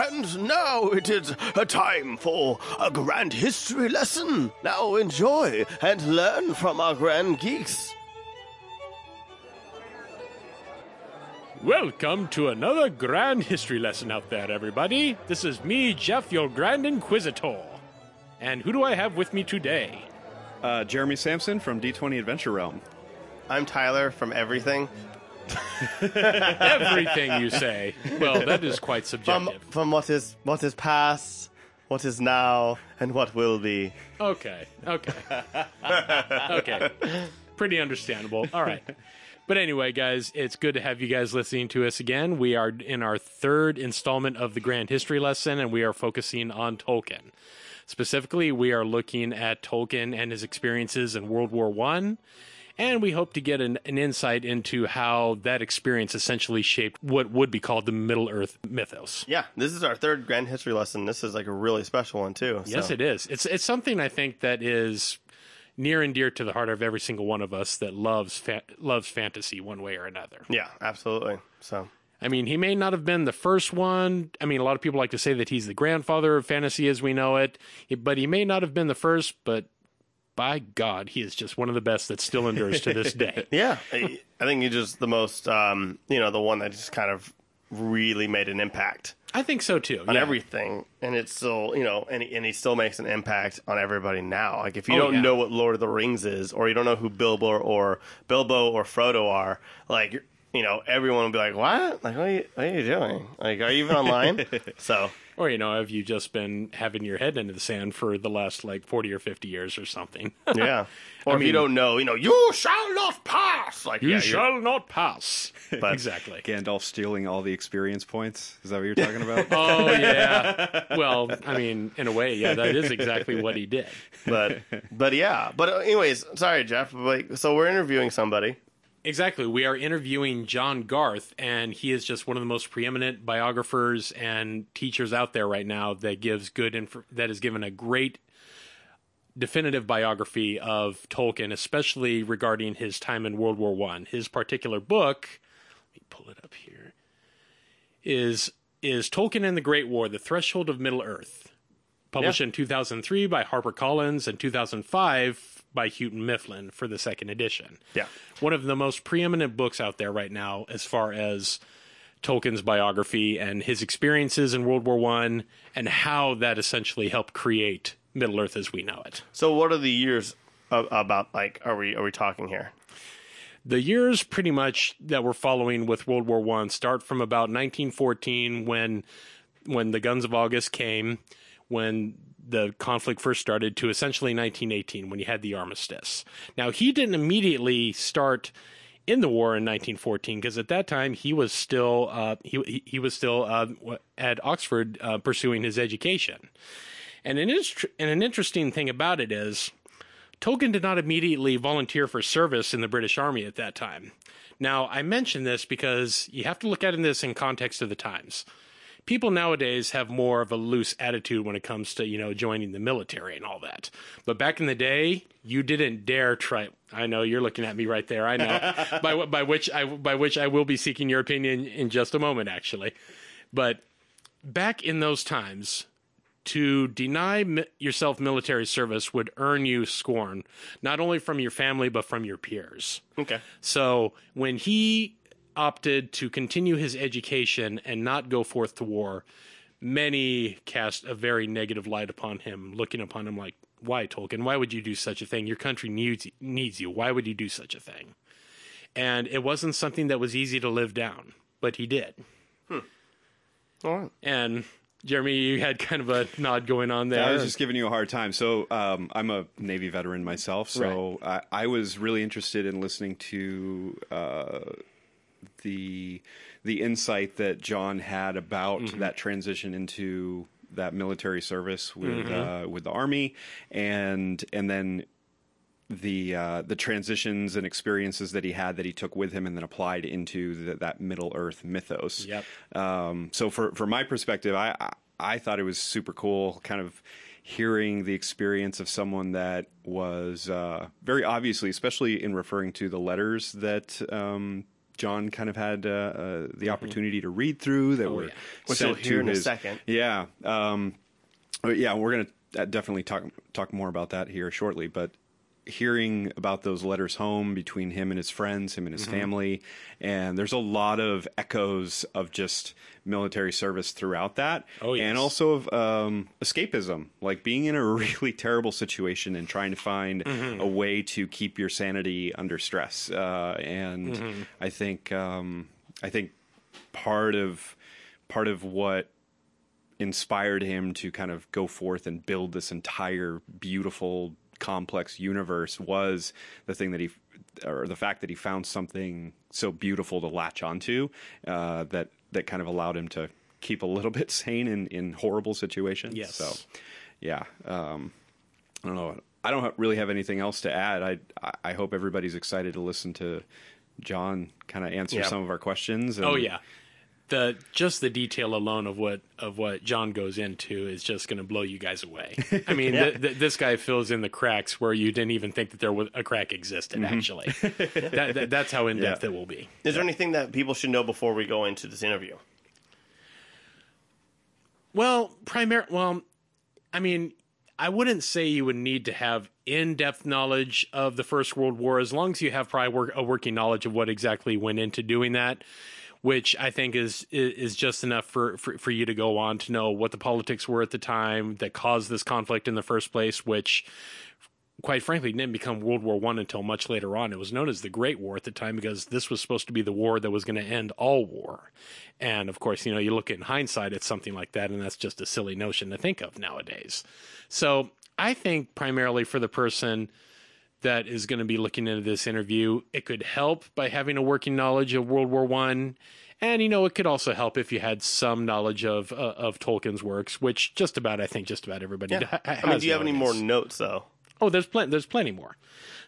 And now it is a time for a grand history lesson. Now enjoy and learn from our grand geeks. Welcome to another grand history lesson out there, everybody. This is me, Jeff, your Grand Inquisitor. And who do I have with me today? Uh, Jeremy Sampson from D20 Adventure Realm. I'm Tyler from Everything. Everything you say. Well, that is quite From subjective. from what is what is past, what is now, and what will be. Okay, okay. okay. Pretty understandable. All right. But anyway, guys, it's good to have you guys listening to us again. We are in our third installment of the Grand History lesson, and we are focusing on Tolkien. Specifically, we are looking at Tolkien and his experiences in World War One, and we hope to get an, an insight into how that experience essentially shaped what would be called the Middle Earth mythos. Yeah, this is our third grand history lesson. This is like a really special one too. Yes, it is. It's it's something I think that is near and dear to the heart of every single one of us that loves fa- loves fantasy one way or another. Yeah, absolutely. So I mean, he may not have been the first one. I mean, a lot of people like to say that he's the grandfather of fantasy as we know it, but he may not have been the first, but by God, he is just one of the best that still endures to this day. yeah, I, I think he's just the most, um, you know, the one that just kind of really made an impact I think so too. on yeah. everything, and it's still, you know, and he, and he still makes an impact on everybody now. Like if you Oh, don't yeah. know what Lord of the Rings is, or you don't know who Bilbo or Bilbo or Frodo are, like you know, everyone will be like, "What? Like, what are you, what are you doing? Like, are you even online?" so Or, you know, have you just been having your head into the sand for the last like 40 or 50 years or something? yeah, or if you don't know, you know, you shall not pass. Like, you yeah, you're- shall not pass. But- exactly. Gandalf stealing all the experience points. Is that what you're talking about? Oh yeah. Well, I mean, in a way, yeah, that is exactly what he did. but but yeah. But uh, anyways, sorry, Jeff. Like, so we're interviewing somebody. Exactly. We are interviewing John Garth, and he is just one of the most preeminent biographers and teachers out there right now that gives good inf- that has given a great definitive biography of Tolkien, especially regarding his time in World War One. His particular book, let me pull it up here, is is Tolkien and the Great War: The Threshold of Middle Earth, published Yeah. in 2003 by HarperCollins and 2005 by Houghton Mifflin for the second edition Yeah. one of the most preeminent books out there right now as far as Tolkien's biography and his experiences in World War One and how that essentially helped create Middle Earth as we know it. So what are the years of, about? Like, are we are we talking here? The years pretty much that we're following with World War One start from about 1914 when when the Guns of August came, when the conflict first started, to essentially 1918 when you had the armistice. Now he didn't immediately start in the war in 1914 because at that time he was still uh, he he- was still uh, at Oxford uh, pursuing his education. And an, and an interesting thing about it is Tolkien did not immediately volunteer for service in the British Army at that time. Now, I mention this because you have to look at this in context of the times. People nowadays have more of a loose attitude when it comes to, you know, joining the military and all that. But back in the day, you didn't dare try I know you're looking at me right there. I know. by by which I by which I will be seeking your opinion in just a moment actually. But back in those times, to deny mi- yourself military service would earn you scorn, not only from your family, but from your peers. Okay. So when he opted to continue his education and not go forth to war, many cast a very negative light upon him, looking upon him like, why, Tolkien? Why would you do such a thing? Your country needs, needs you. Why would you do such a thing? And it wasn't something that was easy to live down, but he did. All right. And Jeremy, you had kind of a nod going on there. I was just giving you a hard time. So um, I'm a Navy veteran myself, so I, I was really interested in listening to uh, the the insight that John had about that transition into that military service with uh, with the army, and and then the uh, the transitions and experiences that he had that he took with him and then applied into the, that Middle Earth mythos. Yep. Um, so for from my perspective, I, I I thought it was super cool, kind of hearing the experience of someone that was uh, very obviously, especially in referring to the letters that um, John kind of had uh, uh, the opportunity to read through that were yeah. Which sent to in a his- second. Yeah, um, yeah, we're gonna uh, definitely talk talk more about that here shortly. But hearing about those letters home between him and his friends, him and his family, and there's a lot of echoes of just military service throughout that, Oh, yes. and also of um, escapism, like being in a really terrible situation and trying to find a way to keep your sanity under stress. Uh, and I think um, I think part of part of what inspired him to kind of go forth and build this entire beautiful complex universe was the thing that he or the fact that he found something so beautiful to latch onto uh, that that kind of allowed him to keep a little bit sane in in horrible situations Yes. so yeah um, I don't know I don't really have anything else to add I I- hope everybody's excited to listen to John kind of answer Yeah. some of our questions and, Oh yeah, the just the detail alone of what of what John goes into is just going to blow you guys away. I mean, th- th- this guy fills in the cracks where you didn't even think that there was a crack existed. Mm-hmm. Actually, that, that, that's how in depth Yeah. it will be. Is there anything that people should know before we go into this interview? Well, primary. Well, I mean, I wouldn't say you would need to have in-depth knowledge of the First World War, as long as you have probably work, a working knowledge of what exactly went into doing that. Which I think is is just enough for, for, for you to go on to know what the politics were at the time that caused this conflict in the first place. Which, quite frankly, didn't become World War One until much later on. It was known as the Great War at the time because this was supposed to be the war that was going to end all war. And of course, you know, you look in hindsight at something like that, and that's just a silly notion to think of nowadays. So I think primarily for the person that is going to be looking into this interview, it could help by having a working knowledge of World War One. And you know, it could also help if you had some knowledge of uh, of Tolkien's works, which just about I think just about everybody. Yeah. ha- I mean, do you have any more notes though? Oh, there's plenty. There's plenty more.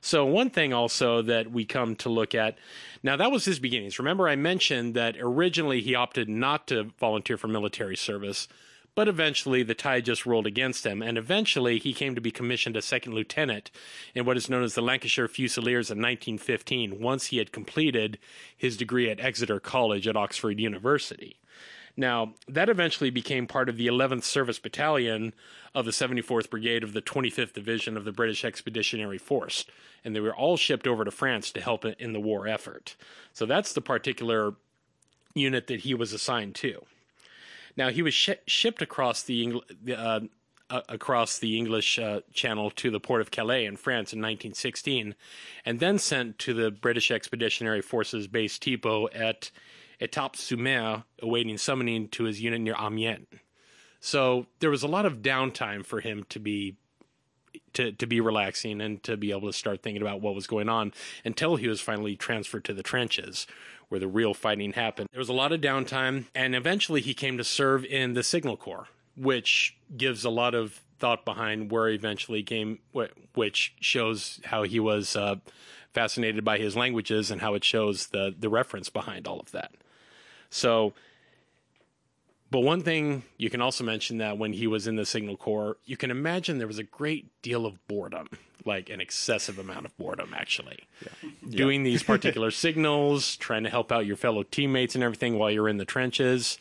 So one thing also that we come to look at now that was his beginnings. Remember, I mentioned that originally he opted not to volunteer for military service, but eventually the tide just rolled against him, and eventually he came to be commissioned a second lieutenant in what is known as the Lancashire Fusiliers in 1915. Once he had completed his degree at Exeter College at Oxford University. Now, that eventually became part of the 11th Service Battalion of the 74th Brigade of the 25th Division of the British Expeditionary Force, and they were all shipped over to France to help in the war effort. So that's the particular unit that he was assigned to. Now, he was sh- shipped across the Engl- uh, uh, across the English uh, Channel to the port of Calais in France in 1916, and then sent to the British Expeditionary Forces base Tipo at Etaples sur Mer, awaiting summoning to his unit near Amiens. So there was a lot of downtime for him to be to to be relaxing and to be able to start thinking about what was going on until he was finally transferred to the trenches where the real fighting happened. There was a lot of downtime and eventually he came to serve in the Signal Corps, which gives a lot of thought behind where eventually came which shows how he was uh, fascinated by his languages and how it shows the the reference behind all of that. So but one thing you can also mention that when he was in the Signal Corps, you can imagine there was a great deal of boredom, like an excessive amount of boredom, actually. Doing these particular signals, trying to help out your fellow teammates and everything while you're in the trenches,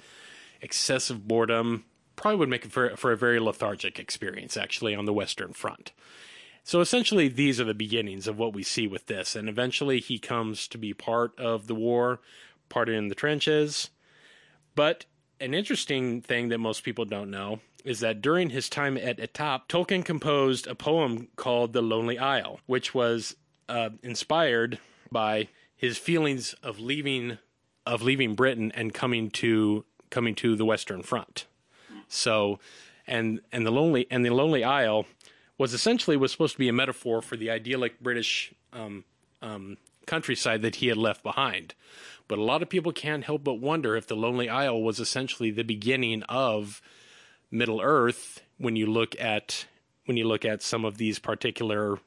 excessive boredom probably would make it for, for a very lethargic experience, actually, on the Western Front. So essentially, these are the beginnings of what we see with this. And eventually, he comes to be part of the war, part in the trenches. But an interesting thing that most people don't know is that during his time at Etaples, Tolkien composed a poem called The Lonely Isle, which was uh, inspired by his feelings of leaving of leaving Britain and coming to coming to the Western Front. So, and and the lonely and the Lonely Isle was essentially was supposed to be a metaphor for the idyllic British um, um, countryside that he had left behind. But a lot of people can't help but wonder if the Lonely Isle was essentially the beginning of Middle Earth when you look at when you look at some of these particular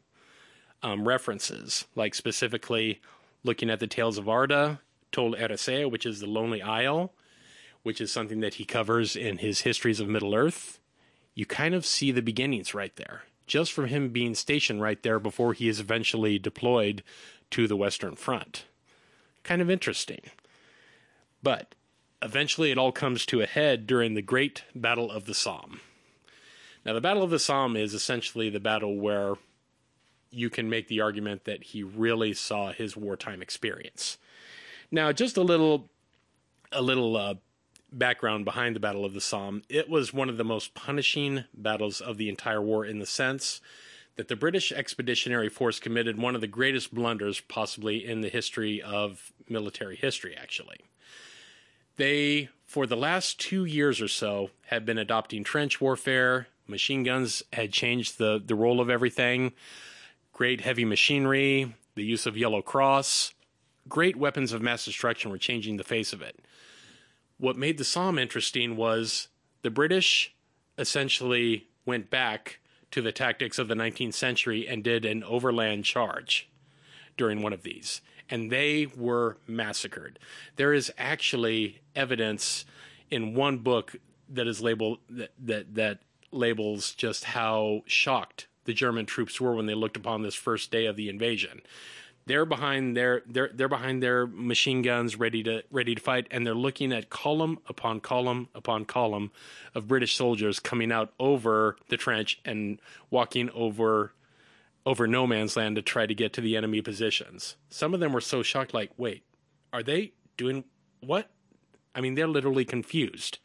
um, references, like specifically looking at the Tales of Arda, Tol Eressëa, which is the Lonely Isle, which is something that he covers in his Histories of Middle Earth. You kind of see the beginnings right there, just from him being stationed right there before he is eventually deployed to the Western Front kind of interesting. But eventually it all comes to a head during the Great Battle of the Somme. Now, the Battle of the Somme is essentially the battle where you can make the argument that he really saw his wartime experience. Now, just a little, a little uh, background behind the Battle of the Somme. It was one of the most punishing battles of the entire war in the sense that the British Expeditionary Force committed one of the greatest blunders possibly in the history of military history, actually. They, for the last two years or so, had been adopting trench warfare. Machine guns had changed the, the role of everything. Great heavy machinery, the use of Yellow Cross, great weapons of mass destruction were changing the face of it. What made the Somme interesting was the British essentially went back to the tactics of the 19th century and did an overland charge during one of these and they were massacred. There is actually evidence in one book that is labeled that that, that labels just how shocked the German troops were when they looked upon this first day of the invasion. They're behind their they're they're behind their machine guns ready to ready to fight and they're looking at column upon column upon column of British soldiers coming out over the trench and walking over over no man's land to try to get to the enemy positions. Some of them were so shocked, like, wait, are they doing what? I mean, they're literally confused.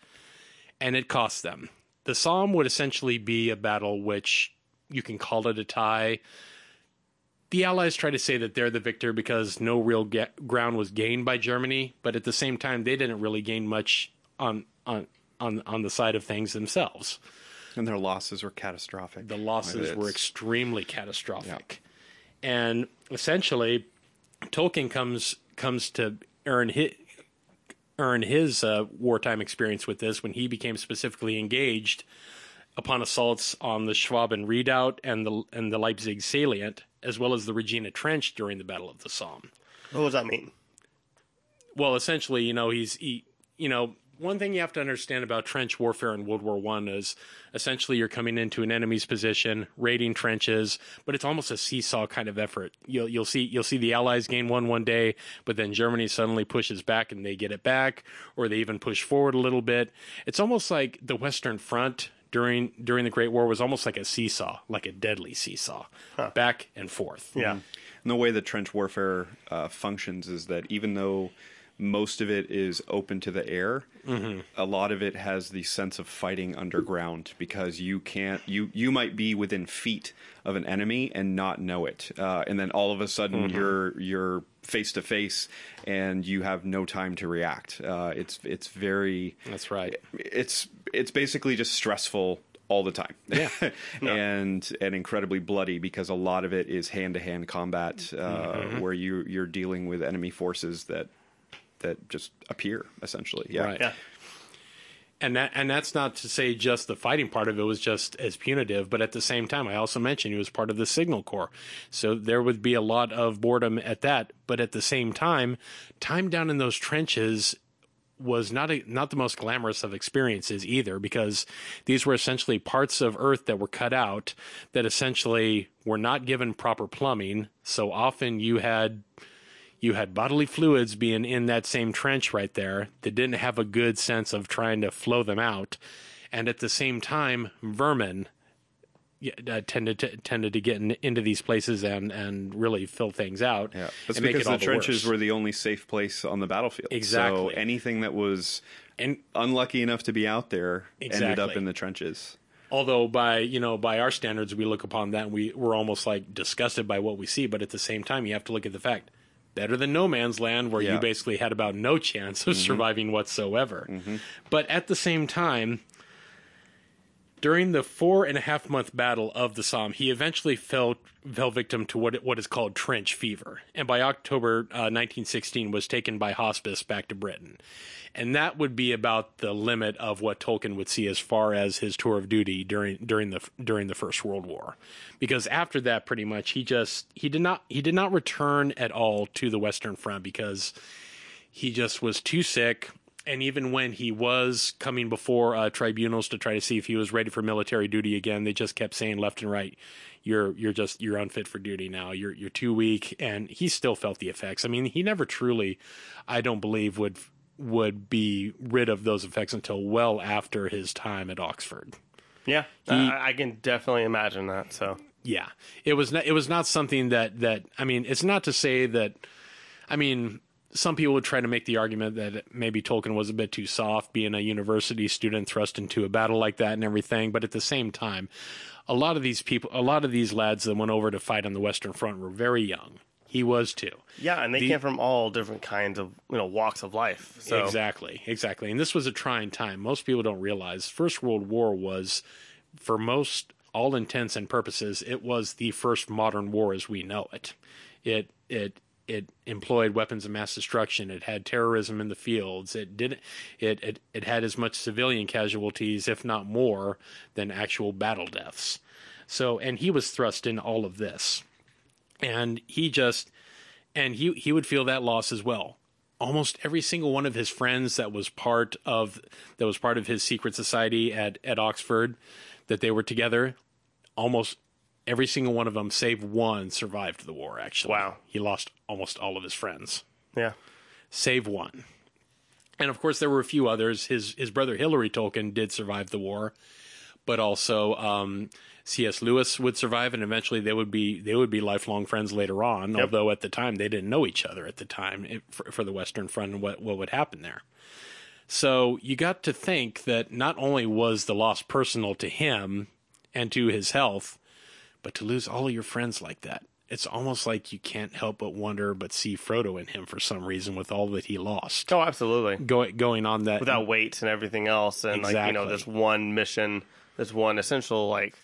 And it cost them. The Somme would essentially be a battle which you can call it a tie. The Allies try to say that they're the victor because no real get- ground was gained by Germany, but at the same time, they didn't really gain much on on on on the side of things themselves. And their losses were catastrophic. The losses were extremely catastrophic. Yeah. And essentially, Tolkien comes comes to earn his, earn his uh, wartime experience with this when he became specifically engaged upon assaults on the Schwaben Redoubt and the and the Leipzig salient, as well as the Regina Trench during the Battle of the Somme. What does that mean? Well, essentially, you know, he's he, you know, one thing you have to understand about trench warfare in World War One is essentially you're coming into an enemy's position, raiding trenches, but it's almost a seesaw kind of effort. You'll you'll see you'll see the Allies gain one one day, but then Germany suddenly pushes back and they get it back, or they even push forward a little bit. It's almost like the Western Front during during the Great War was almost like a seesaw, like a deadly seesaw, huh. back and forth. Yeah, and the way that trench warfare uh, functions is that even though most of it is open to the air. Mm-hmm. A lot of it has the sense of fighting underground because you can't you you might be within feet of an enemy and not know it, uh, and then all of a sudden mm-hmm. you're you're face to face and you have no time to react. Uh, it's it's very that's right. It's it's basically just stressful all the time. Yeah. and and incredibly bloody because a lot of it is hand to hand combat uh, mm-hmm. where you you're dealing with enemy forces that that just appear essentially. Yeah. Right. Yeah. And that and that's not to say just the fighting part of it was just as punitive, but at the same time, I also mentioned he was part of the Signal Corps, so there would be a lot of boredom at that. But at the same time, time down in those trenches was not a, not the most glamorous of experiences either, because these were essentially parts of Earth that were cut out that essentially were not given proper plumbing. So often you had you had bodily fluids being in that same trench right there that didn't have a good sense of trying to flow them out. And at the same time, vermin uh, tended to tended to get in, into these places and and really fill things out. Yeah, that's because the trenches worse. were the only safe place on the battlefield. Exactly. So anything that was and, unlucky enough to be out there exactly. ended up in the trenches. Although by you know by our standards, we look upon that and we we're almost like disgusted by what we see. But at the same time, you have to look at the fact better than no man's land where yeah. you basically had about no chance of mm-hmm. surviving whatsoever. Mm-hmm. But at the same time, during the four and a half month battle of the Somme, he eventually fell fell victim to what what is called trench fever, and by October uh, 1916 was taken by hospice back to Britain, and that would be about the limit of what Tolkien would see as far as his tour of duty during during the during the First World War, because after that, pretty much he just he did not he did not return at all to the Western Front because he just was too sick and even when he was coming before uh, tribunals to try to see if he was ready for military duty again, they just kept saying left and right, "You're you're just you're unfit for duty now. You're you're too weak." And he still felt the effects. I mean, he never truly, I don't believe, would would be rid of those effects until well after his time at Oxford. Yeah, He- I, I can definitely imagine that. So Yeah, it was not. It was not something that that. I mean, it's not to say that. I mean, some people would try to make the argument that maybe Tolkien was a bit too soft, being a university student thrust into a battle like that and everything. But at the same time, a lot of these people, a lot of these lads that went over to fight on the Western Front were very young. He was too. yeah, and they The- came from all different kinds of you know walks of life. So Exactly, exactly. And this was a trying time. Most people don't realize First World War was, for most all intents and purposes, it was the first modern war as we know it. It it it employed weapons of mass destruction. It had terrorism in the fields. It did it it it had as much civilian casualties, if not more, than actual battle deaths. So, and he was thrust in all of this, and he just and he he would feel that loss as well. Almost every single one of his friends that was part of that was part of his secret society at at Oxford, that they were together, almost every single one of them, save one, survived the war. Actually, Wow. he lost almost all of his friends, yeah, save one. And of course, there were a few others. His his brother Hilary Tolkien did survive the war, but also um, C.S. Lewis would survive, and eventually they would be they would be lifelong friends later on. Although at the time they didn't know each other at the time for, for the Western Front and what what would happen there. So you got to think that not only was the loss personal to him and to his health, but to lose all of your friends like that. It's almost like you can't help but wonder, but see Frodo in him for some reason with all that he lost. oh, absolutely. Going going on that Without weight and everything else, and like you know, this one mission, this one essential like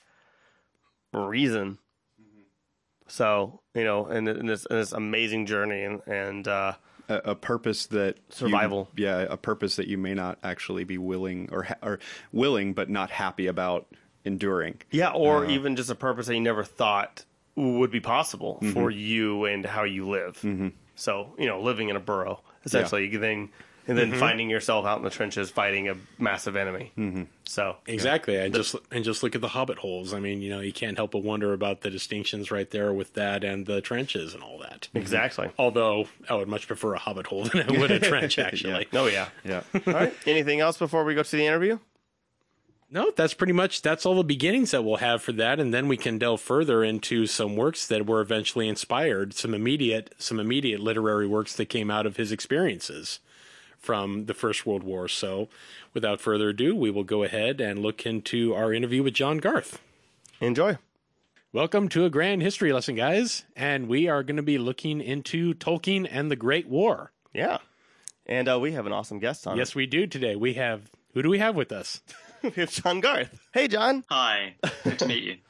reason. So you know, and in this, in this amazing journey, and and uh, a, a purpose that you- Survival. yeah, a purpose that you may not actually be willing or ha- or willing but not happy about enduring. Yeah, or uh-huh. even just a purpose that you never thought would be possible mm-hmm. for you and how you live. Mm-hmm. So, you know, living in a burrow, essentially, then and then mm-hmm. finding yourself out in the trenches fighting a massive enemy. So, Exactly, and just and just look at the Hobbit holes. I mean, you know, you can't help but wonder about the distinctions right there with that and the trenches and all that. exactly. Although I would much prefer a Hobbit hole than I would a trench, actually. Oh, yeah. Yeah. All right. Anything else before we go to the interview? No, that's pretty much that's all the beginnings that we'll have for that, and then we can delve further into some works that were eventually inspired, some immediate some immediate literary works that came out of his experiences from the First World War. So, without further ado, we will go ahead and look into our interview with John Garth. Enjoy. Welcome to a grand history lesson, guys, and we are going to be looking into Tolkien and the Great War. Yeah. And uh, we have an awesome guest on. Yes, we do today. We have who do we have with us? we have John Garth. Hey, John. Hi, good to meet you.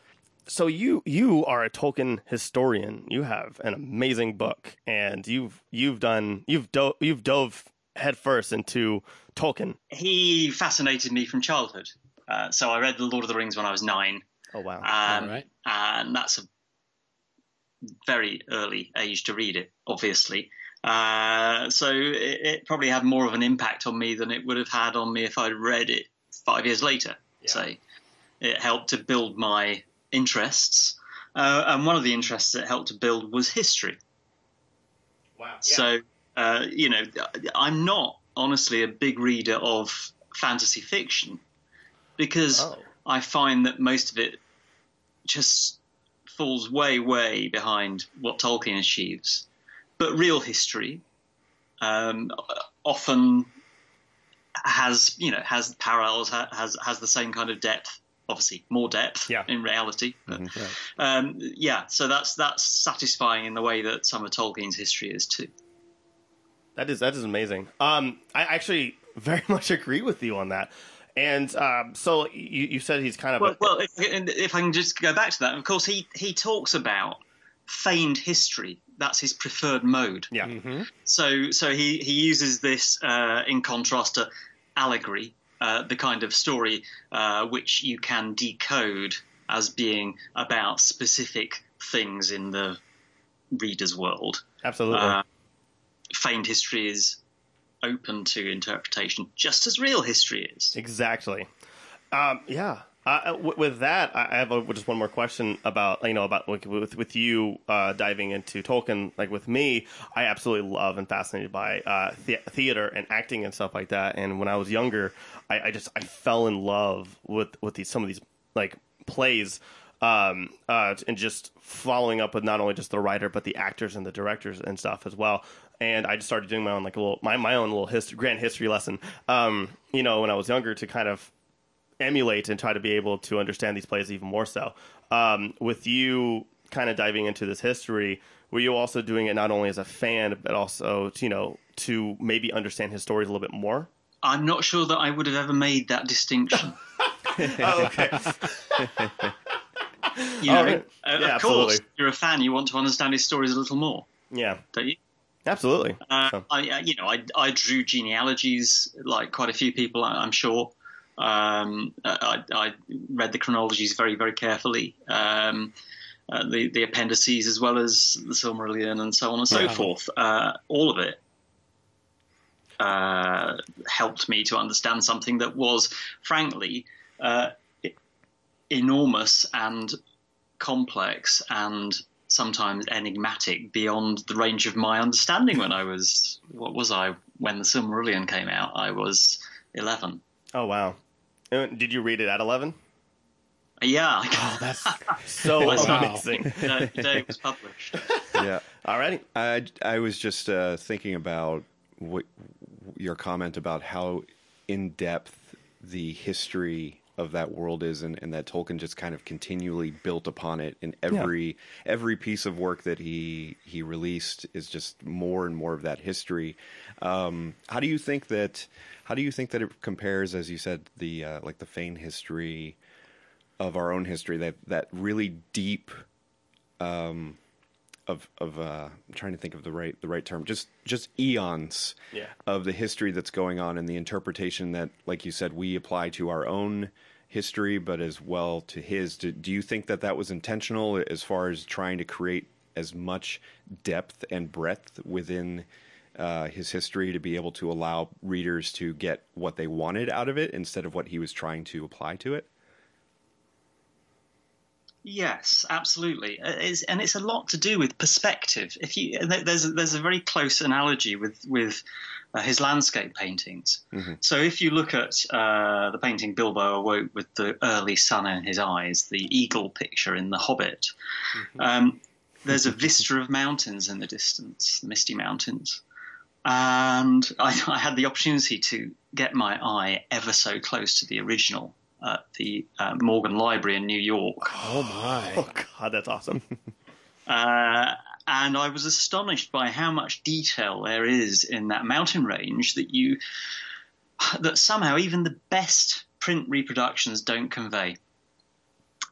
So you you are a Tolkien historian. You have an amazing book, and you've you've done you've dove you've dove headfirst into Tolkien. He fascinated me from childhood. Uh, so I read The Lord of the Rings when I was nine, Oh wow! um, All right. and that's a very early age to read it, obviously. Uh, so it, it probably had more of an impact on me than it would have had on me if I'd read it five years later. say it helped to build my interests, uh, and one of the interests it helped to build was history. wow. So, uh, you know, I'm not honestly a big reader of fantasy fiction because Oh. I find that most of it just falls way, way behind what Tolkien achieves. But real history um, often has, you know, has parallels, ha- has has the same kind of depth. Obviously, more depth Yeah. in reality. But, um, yeah, so that's that's satisfying in the way that some of Tolkien's history is too. That is that is amazing. Um, I actually very much agree with you on that. And um, so you, you said he's kind of Well, a, well if, if I can just go back to that, of course, he, he talks about feigned history. That's his preferred mode. yeah So so he, he uses this uh, in contrast to allegory, uh, the kind of story uh, which you can decode as being about specific things in the reader's world. absolutely Uh, feigned history is open to interpretation, just as real history is. Exactly. Um, yeah. Uh, with that, I have a, just one more question about you know about like, with with you uh, diving into Tolkien. Like with me, I absolutely love and fascinated by uh, the- theater and acting and stuff like that. And when I was younger, I, I just I fell in love with with these some of these like plays. Um, uh, and just following up with not only just the writer but the actors and the directors and stuff as well. And I just started doing my own like little my, my own little history, grand history lesson. Um, you know, when I was younger to kind of emulate and try to be able to understand these plays even more so. Um, with you kind of diving into this history, were you also doing it not only as a fan, but also to, you know to maybe understand his stories a little bit more? I'm not sure that I would have ever made that distinction. oh, okay. You know, right. uh, Yeah, of absolutely. course, you're a fan. You want to understand his stories a little more, yeah, don't you? absolutely. Uh, So- I, uh, you know, I, I drew genealogies like quite a few people, I- I'm sure. Um, I, I read the chronologies very, very carefully, um, uh, the the appendices as well as the Silmarillion and so on and so Yeah. forth. Uh, all of it uh, helped me to understand something that was, frankly, uh, enormous and complex and sometimes enigmatic beyond the range of my understanding when I was what was I when the Silmarillion came out I was 11 Oh wow. Did you read it at eleven? yeah Oh, that's So Wow. amazing. the day- the day it was published yeah. Alrighty. I, I was just uh, thinking about what, your comment about how in depth the history of that world is, and, and that Tolkien just kind of continually built upon it. In every every piece of work that he he released is just more and more of that history. Um, how do you think that? How do you think that it compares, as you said, the uh, like the feigned history of our own history? That that really deep of of uh, I'm trying to think of the right the right term. Just just eons Yeah. of the history that's going on and the interpretation that, like you said, we apply to our own history, but as well to his. Do, do you think that that was intentional as far as trying to create as much depth and breadth within? Uh, his history to be able to allow readers to get what they wanted out of it instead of what he was trying to apply to it. Yes, absolutely. Uh, It's, and it's a lot to do with perspective. If you there's a, there's a very close analogy with with uh, his landscape paintings. So if you look at uh, the painting Bilbo awoke with the early sun in his eyes, the eagle picture in The Hobbit, um, there's a vista of mountains in the distance, the Misty Mountains. And I, I had the opportunity to get my eye ever so close to the original at the uh, Morgan Library in New York. oh my. Oh god, that's awesome. Uh, and I was astonished by how much detail there is in that mountain range that you that somehow even the best print reproductions don't convey.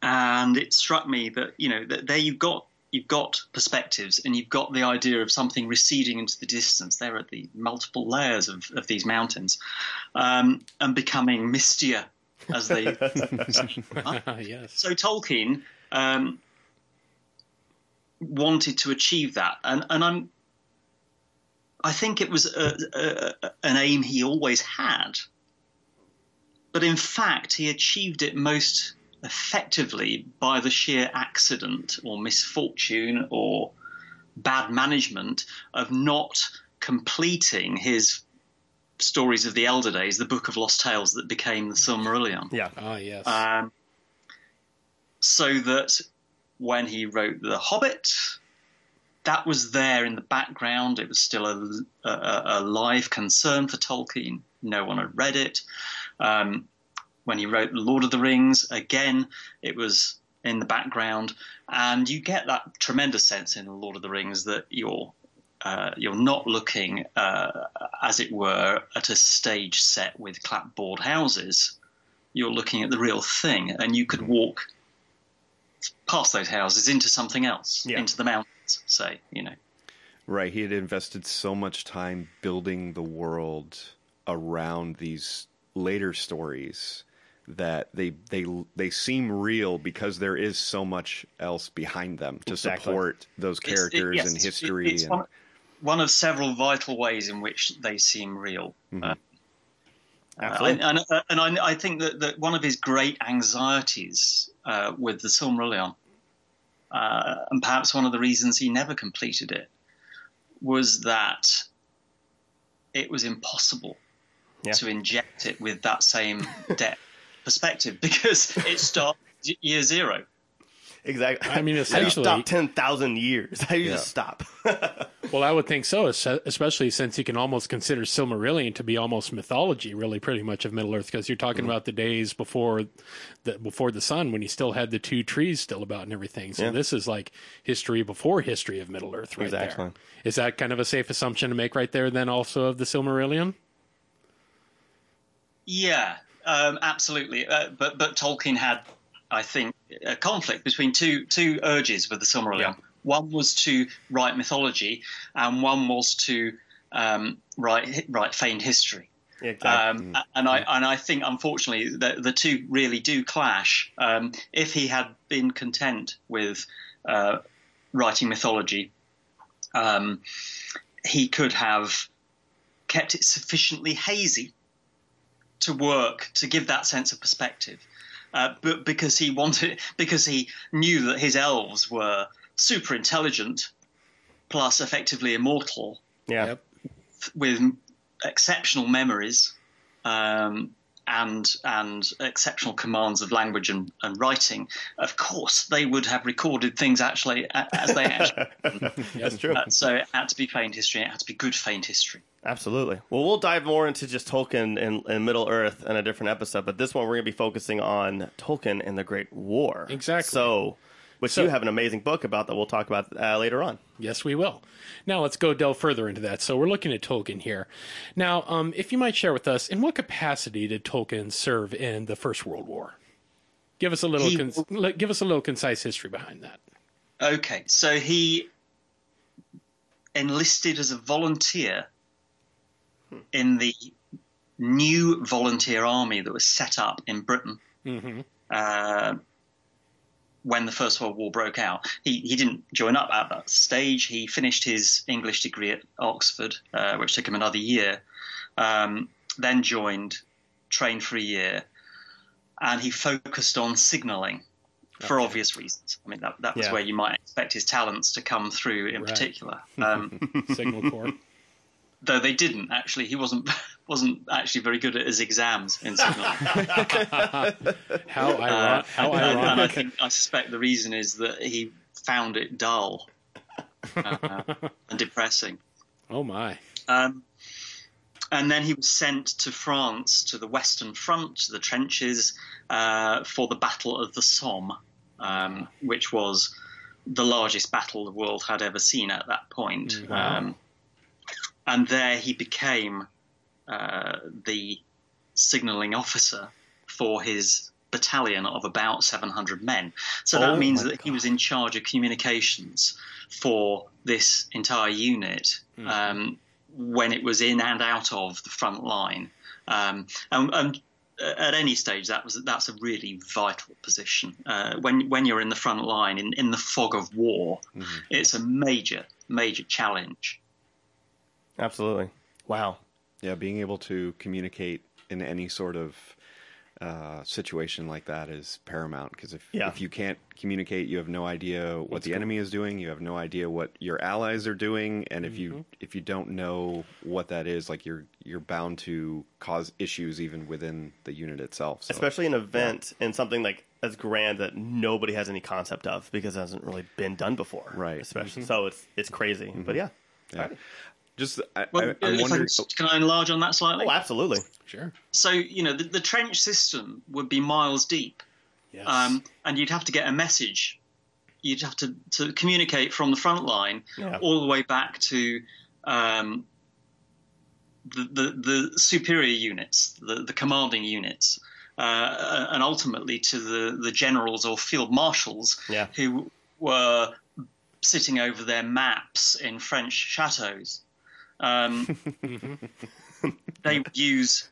And it struck me that you know that there you've got you've got perspectives and you've got the idea of something receding into the distance. There are the multiple layers of, of these mountains um, and becoming mistier as they yes. so Tolkien um, wanted to achieve that, and and I'm. I think it was a, a, a- an aim he always had, but in fact he achieved it most effectively by the sheer accident or misfortune or bad management of not completing his stories of the elder days, the Book of Lost Tales that became the Silmarillion Yeah. Ah, yes. um, so that when he wrote The Hobbit, that was there in the background. It was still a, a, a live concern for Tolkien. No one had read it. Um, when he wrote Lord of the Rings, again, it was in the background, and you get that tremendous sense in Lord of the Rings that you're uh, you're not looking, uh, as it were, at a stage set with clapboard houses you're looking at the real thing, and you could walk past those houses into something else, Yeah. into the mountains, say, you know. Right. He had invested so much time building the world around these later stories that they they they seem real because there is so much else behind them to Exactly. support those It's- it- characters yes, and history it's and one, one of several vital ways in which they seem real. Uh, Absolutely. and and, and I, I think that, that one of his great anxieties uh, with the Silmarillion, uh, and perhaps one of the reasons he never completed it, was that it was impossible Yeah. to inject it with that same depth perspective because it starts year zero. Exactly. I mean, how do you stop ten thousand years? How do you just stop? Well, I would think so, especially since you can almost consider Silmarillion to be almost mythology, really, pretty much of Middle Earth, because you're talking mm-hmm. about the days before the before the sun, when you still had the two trees still about and everything. So Yeah. this is like history before history of Middle Earth, right Exactly. there. Is that kind of a safe assumption to make right there? Then also of the Silmarillion. Yeah, um, absolutely. Uh, but but Tolkien had, I think, a conflict between two two urges with the Silmarillion. Yeah. One was to write mythology, and one was to um, write write feigned history. Yeah, exactly. Um, And I and I think unfortunately the the two really do clash. Um, if he had been content with uh, writing mythology, um, he could have kept it sufficiently hazy to work to give that sense of perspective. Uh, but because he wanted, because he knew that his elves were super intelligent, plus effectively immortal, yeah. with exceptional memories um, and and exceptional commands of language and, and writing, of course they would have recorded things actually as they actually. That's true. uh, so it had to be feigned history. It had to be good feigned history. Absolutely. Well, we'll dive more into just Tolkien and, and Middle Earth in a different episode, but this one we're going to be focusing on Tolkien and the Great War. Exactly. So, which So- you have an amazing book about that we'll talk about uh, later on. Yes, we will. Now let's go delve further into that. So we're looking at Tolkien here. Now, um, if you might share with us, in what capacity did Tolkien serve in the First World War? Give us a little, He- con- le- give us a little concise history behind that. Okay, so he enlisted as a volunteer in the new volunteer army that was set up in Britain uh, when the First World War broke out. He, he didn't join up at that stage. He finished his English degree at Oxford, uh, which took him another year, um, then joined, trained for a year, and he focused on signalling for obvious reasons. I mean, that, that was Yeah. where you might expect his talents to come through in Right. particular. Um, Signal Corps. Though they didn't actually. He wasn't wasn't actually very good at his exams in signaling. How, iron- how and, and I think I suspect the reason is that he found it dull uh, and depressing. Oh my. Um, and then he was sent to France, to the Western Front, to the trenches, uh, for the Battle of the Somme, um, which was the largest battle the world had ever seen at that point. Um, and there he became uh, the signalling officer for his battalion of about 700 men. So that Oh means that he was in charge of communications for this entire unit um, when it was in and out of the front line. Um, and, and at any stage, that was that's a really vital position. Uh, when when you're in the front line in, in the fog of war, it's a major major challenge. Absolutely. Wow. Yeah, being able to communicate in any sort of uh, situation like that is paramount because if Yeah. if you can't communicate, you have no idea what the enemy is doing. You have no idea what your allies are doing, and if Mm-hmm. you if you don't know what that is, like you're you're bound to cause issues even within the unit itself. So, Especially an event and something like as grand that nobody has any concept of because it hasn't really been done before. Right. Especially so it's it's crazy. But yeah. yeah. Just I, Well, I, I'm if I can, can I enlarge on that slightly? Oh, absolutely. Sure. So you know the, the trench system would be miles deep, Yes. um, and you'd have to get a message. You'd have to, to communicate from the front line Yeah. all the way back to um, the, the the superior units, the, the commanding units, uh, and ultimately to the, the generals or field marshals Yeah. who were sitting over their maps in French chateaus. Um, they would use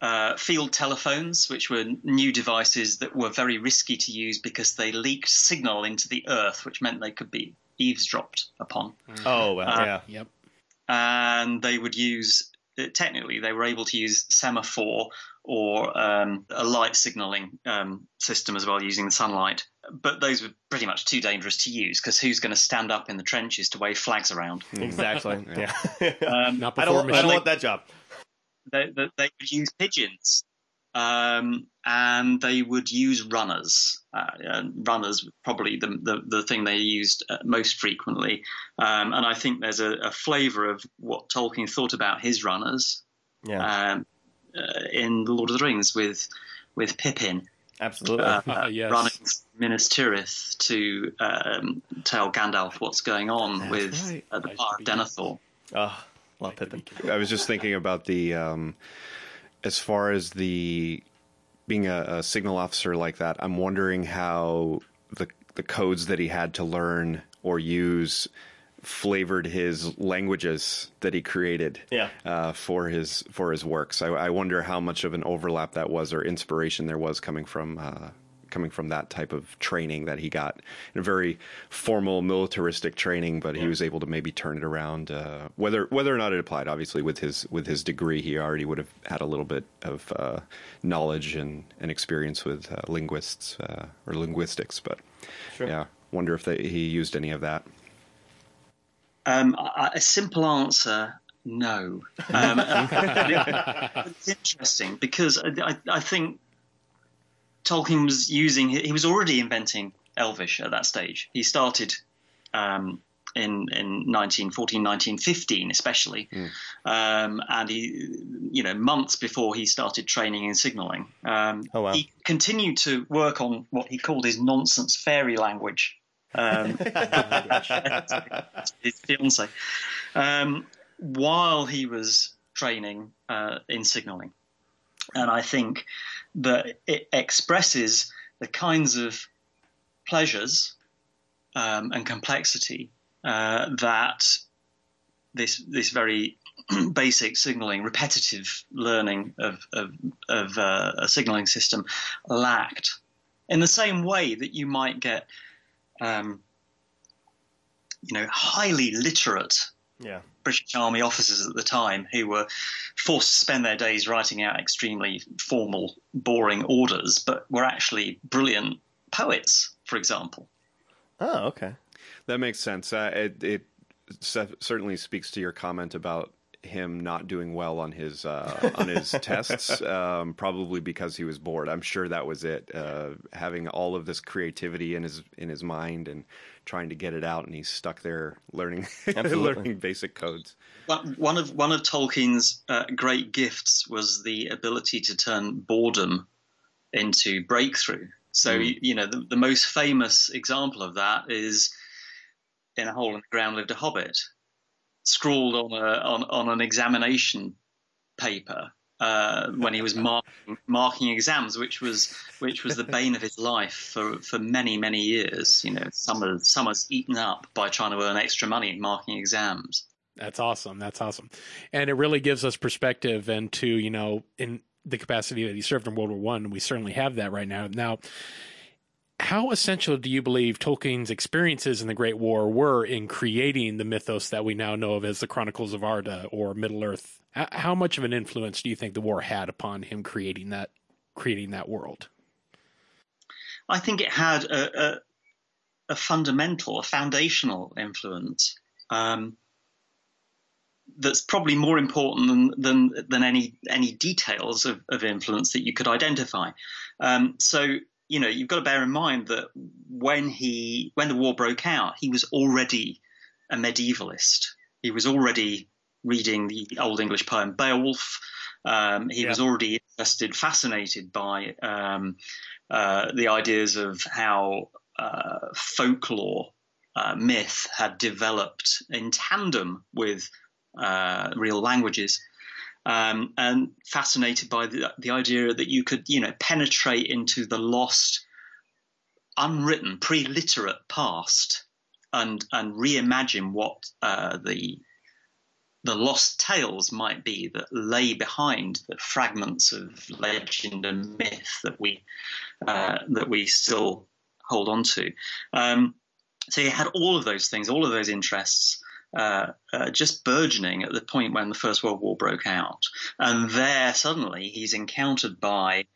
uh, field telephones, which were new devices that were very risky to use because they leaked signal into the earth, which meant they could be eavesdropped upon. Oh, well, Uh, yeah. Yep. and they would use technically they were able to use semaphore or um, a light signaling um, system as well using the sunlight. But those were pretty much too dangerous to use because who's going to stand up in the trenches to wave flags around? Exactly. yeah. Um, Not I before don't. I don't want that job. they, they, they would use pigeons um, and they would use runners. Uh, runners were probably the, the, the thing they used uh, most frequently. Um, and I think there's a, a flavour of what Tolkien thought about his runners Yeah. um, uh, in The Lord of the Rings with with Pippin. Absolutely. Uh, Uh, yes. running Minas Tirith to um, tell Gandalf what's going on with right. uh, the Nice Power of be- Denethor. oh, love Pippin. I was just thinking about the um, as far as the being a, a signal officer like that. I'm wondering how the the codes that he had to learn or use flavored his languages that he created Yeah. uh, for his for his works. I, I wonder how much of an overlap that was or inspiration there was coming from uh, coming from that type of training that he got in a very formal militaristic training, but he was able to maybe turn it around. Uh, whether whether or not it applied, obviously with his with his degree, he already would have had a little bit of uh, knowledge and, and experience with uh, linguists uh, or linguistics. But Sure. yeah, wonder if they, he used any of that. Um, a simple answer, no. Um, it's interesting because I, I, think Tolkien was using, he was already inventing Elvish at that stage. He started um, in, in 1914, 1915, especially. Um, and he, you know, months before he started training in signaling. Um, Oh, wow. He continued to work on what he called his nonsense fairy language. Um, his fiance, um, while he was training uh, in signaling. And I think that it expresses the kinds of pleasures um, and complexity uh, that this this very basic signaling, repetitive learning of of, of uh, a signaling system lacked. In the same way that you might get, um, you know, highly literate Yeah. British Army officers at the time who were forced to spend their days writing out extremely formal, boring orders, but were actually brilliant poets, for example. Oh, okay. That makes sense. Uh, it it se- certainly speaks to your comment about him not doing well on his uh, on his tests, um, probably because he was bored. I'm sure that was it. Uh, having all of this creativity in his in his mind and trying to get it out, and he's stuck there learning learning basic codes. One one of one of Tolkien's uh, great gifts was the ability to turn boredom into breakthrough. So you, you know the, the most famous example of that is in a hole in the ground lived a hobbit, scrawled on a on, on an examination paper uh, when he was marking, marking exams, which was which was the bane of his life for, for many many years. You know, summer summers eaten up by trying to earn extra money marking exams. That's awesome. That's awesome. And it really gives us perspective into, you know, in the capacity that he served in World War One. We certainly have that right now. Now, how essential do you believe Tolkien's experiences in the Great War were in creating the mythos that we now know of as the Chronicles of Arda or Middle Earth? How much of an influence do you think the war had upon him creating that creating that world? I think it had a, a, a fundamental, a foundational influence um, that's probably more important than than, than any any details of, of influence that you could identify. Um, so you know you've got to bear in mind that when he when the war broke out, he was already a medievalist. He was already reading the Old English poem Beowulf. Um, he Yeah. was already interested, fascinated by um, uh, the ideas of how uh, folklore uh, myth had developed in tandem with uh, real languages. Um, and fascinated by the, the idea that you could, you know, penetrate into the lost, unwritten, pre-literate past, and and reimagine what uh, the the lost tales might be that lay behind the fragments of legend and myth that we uh, that we still hold on to. Um, so he had all of those things, all of those interests, uh, uh, just burgeoning at the point when the First World War broke out. And there, suddenly, he's encountered by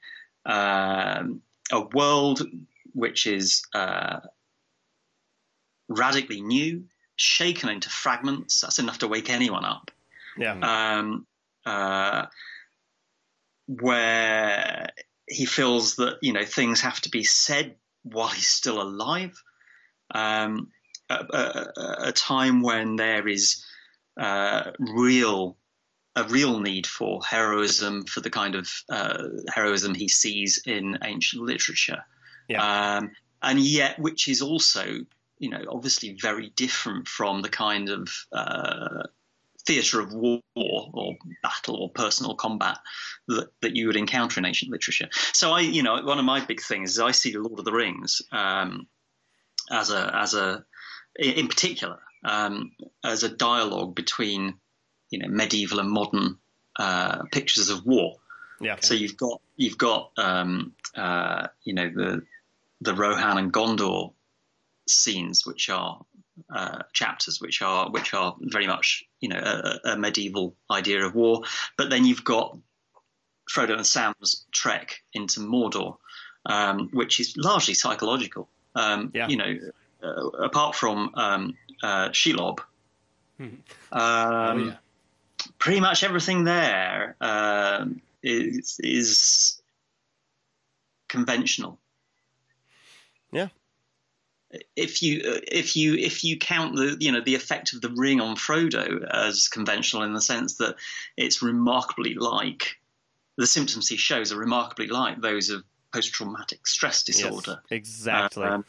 um, a world which is uh, radically new, shaken into fragments. That's enough to wake anyone up. Yeah. Um, uh, where he feels that you know things have to be said while he's still alive. Um, a, a, a, time when there is uh, real a real need for heroism for the kind of uh, heroism he sees in ancient literature, Yeah. um, and yet which is also you know obviously very different from the kind of uh, theatre of war or battle or personal combat that, that you would encounter in ancient literature. So I, you know, one of my big things is I see the Lord of the Rings um, as a as a in particular um, as a dialogue between you know medieval and modern uh, pictures of war. Yeah. So you've got you've got um, uh, you know the the Rohan and Gondor scenes, which are uh, chapters, which are which are very much you know a, a, medieval idea of war. But then you've got Frodo and Sam's trek into Mordor, um, which is largely psychological. Um, Yeah. You know, uh, apart from um, uh, Shelob, um, Oh, yeah. pretty much everything there um, is is conventional. Yeah. If you uh, if you if you count the you know the effect of the ring on Frodo as conventional in the sense that it's remarkably like the symptoms he shows are remarkably like those of post traumatic stress Yes, disorder exactly. um,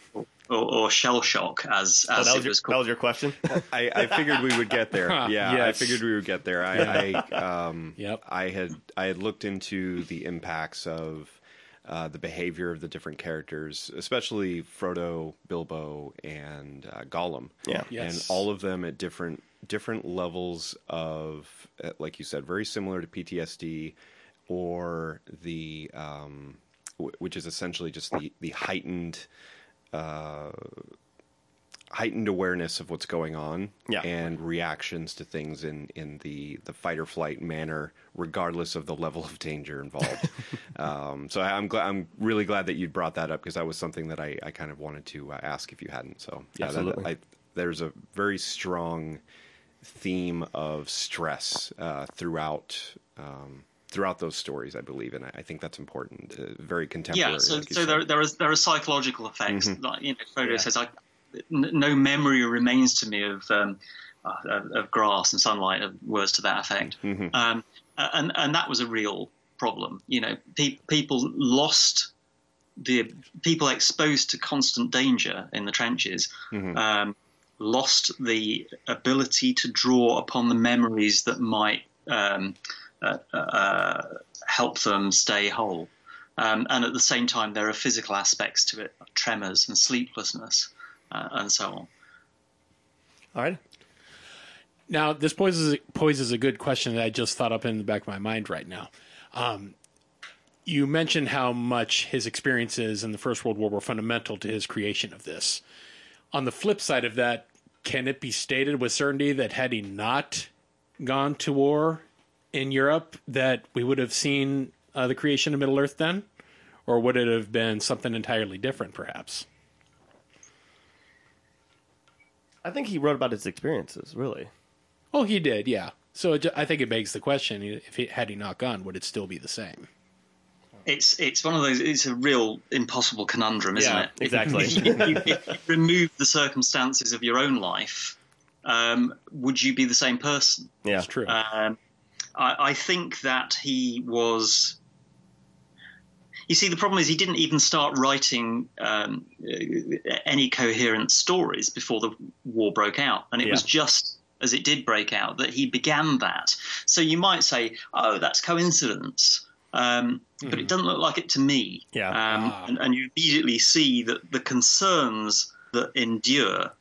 or, or shell shock as oh, as that it was, your, was that was your question. I, I figured we would get there. Yeah, I figured we would get there. I, I um, Yep. I had I had looked into the impacts of uh, the behavior of the different characters, especially Frodo, Bilbo, and uh, Gollum. Yeah. Yes. and all of them at different different levels of, uh, like you said, very similar to PTSD, or the um, w- which is essentially just the the heightened heightened awareness of what's going on Yeah. and reactions to things in, in the, the fight or flight manner, regardless of the level of danger involved. um, so I'm glad, I'm really glad that you brought that up because that was something that I, I kind of wanted to uh, ask if you hadn't. So yeah, that- I, there's a very strong theme of stress uh, throughout. Um, Throughout those stories, I believe, and I, I think that's important. Uh, very contemporary. Yeah, so, like so there, there, is, there are psychological effects. Mm-hmm. Like, you know, Frodo says, I, n- no memory remains to me of, um, uh, of, of grass and sunlight, of words to that effect. Mm-hmm. Um, and, and that was a real problem. You know, pe- people lost the people exposed to constant danger in the trenches. Mm-hmm. Um, lost the ability to draw upon the memories that might um, uh, help them stay whole. Um, and at the same time, there are physical aspects to it, like tremors and sleeplessness, uh, and so on. All right. Now, this poses poses a good question that I just thought up in the back of my mind right now. Um, you mentioned how much his experiences in the First World War were fundamental to his creation of this. On the flip side of that, can it be stated with certainty that had he not gone to war in Europe, that we would have seen uh, the creation of Middle Earth then, or would it have been something entirely different, perhaps? I think he wrote about his experiences, really. Oh, he did, yeah. So it, I think it begs the question: if he, had he not gone, would it still be the same? It's it's one of those. It's a real impossible conundrum, isn't Yeah, it? exactly. If you, if you remove the circumstances of your own life, um, would you be the same person? Yeah. It's true. Um, I, I think that he was. You see, the problem is he didn't even start writing um, uh, any coherent stories before the war broke out, and it was just as it did break out that he began that. So you might say, "Oh, that's coincidence," um, but it doesn't look like it to me. Yeah. Um, Ah. and, and you immediately see that the concerns that endure